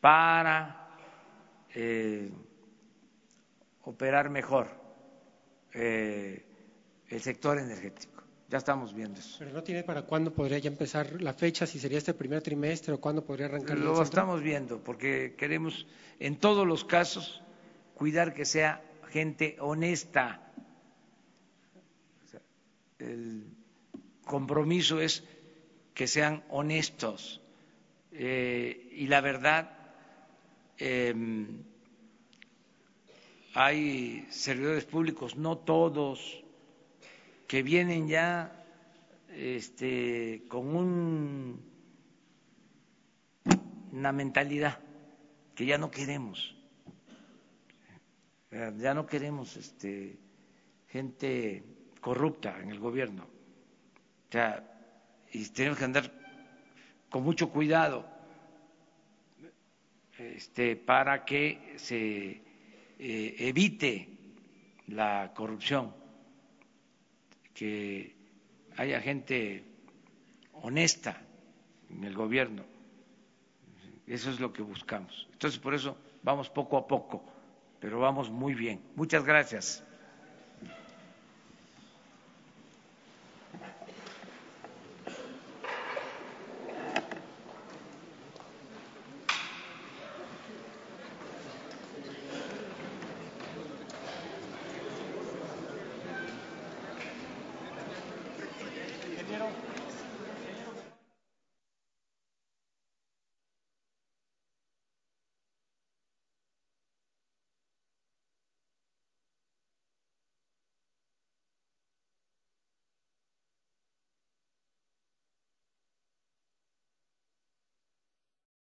para eh, operar mejor eh, el sector energético. Ya estamos viendo eso. Pero no tiene para cuándo podría ya empezar la fecha, si sería este primer trimestre o cuándo podría arrancar. Lo estamos viendo porque queremos, en todos los casos, cuidar que sea gente honesta. el compromiso es que sean honestos eh, y la verdad. Eh, hay servidores públicos, no todos, que vienen ya este, con un, una mentalidad que ya no queremos, ya no queremos este, gente corrupta en el gobierno. O sea, y tenemos que andar con mucho cuidado este, para que se eh, evite la corrupción, que haya gente honesta en el gobierno. Eso es lo que buscamos. Entonces, por eso vamos poco a poco, pero vamos muy bien. Muchas gracias.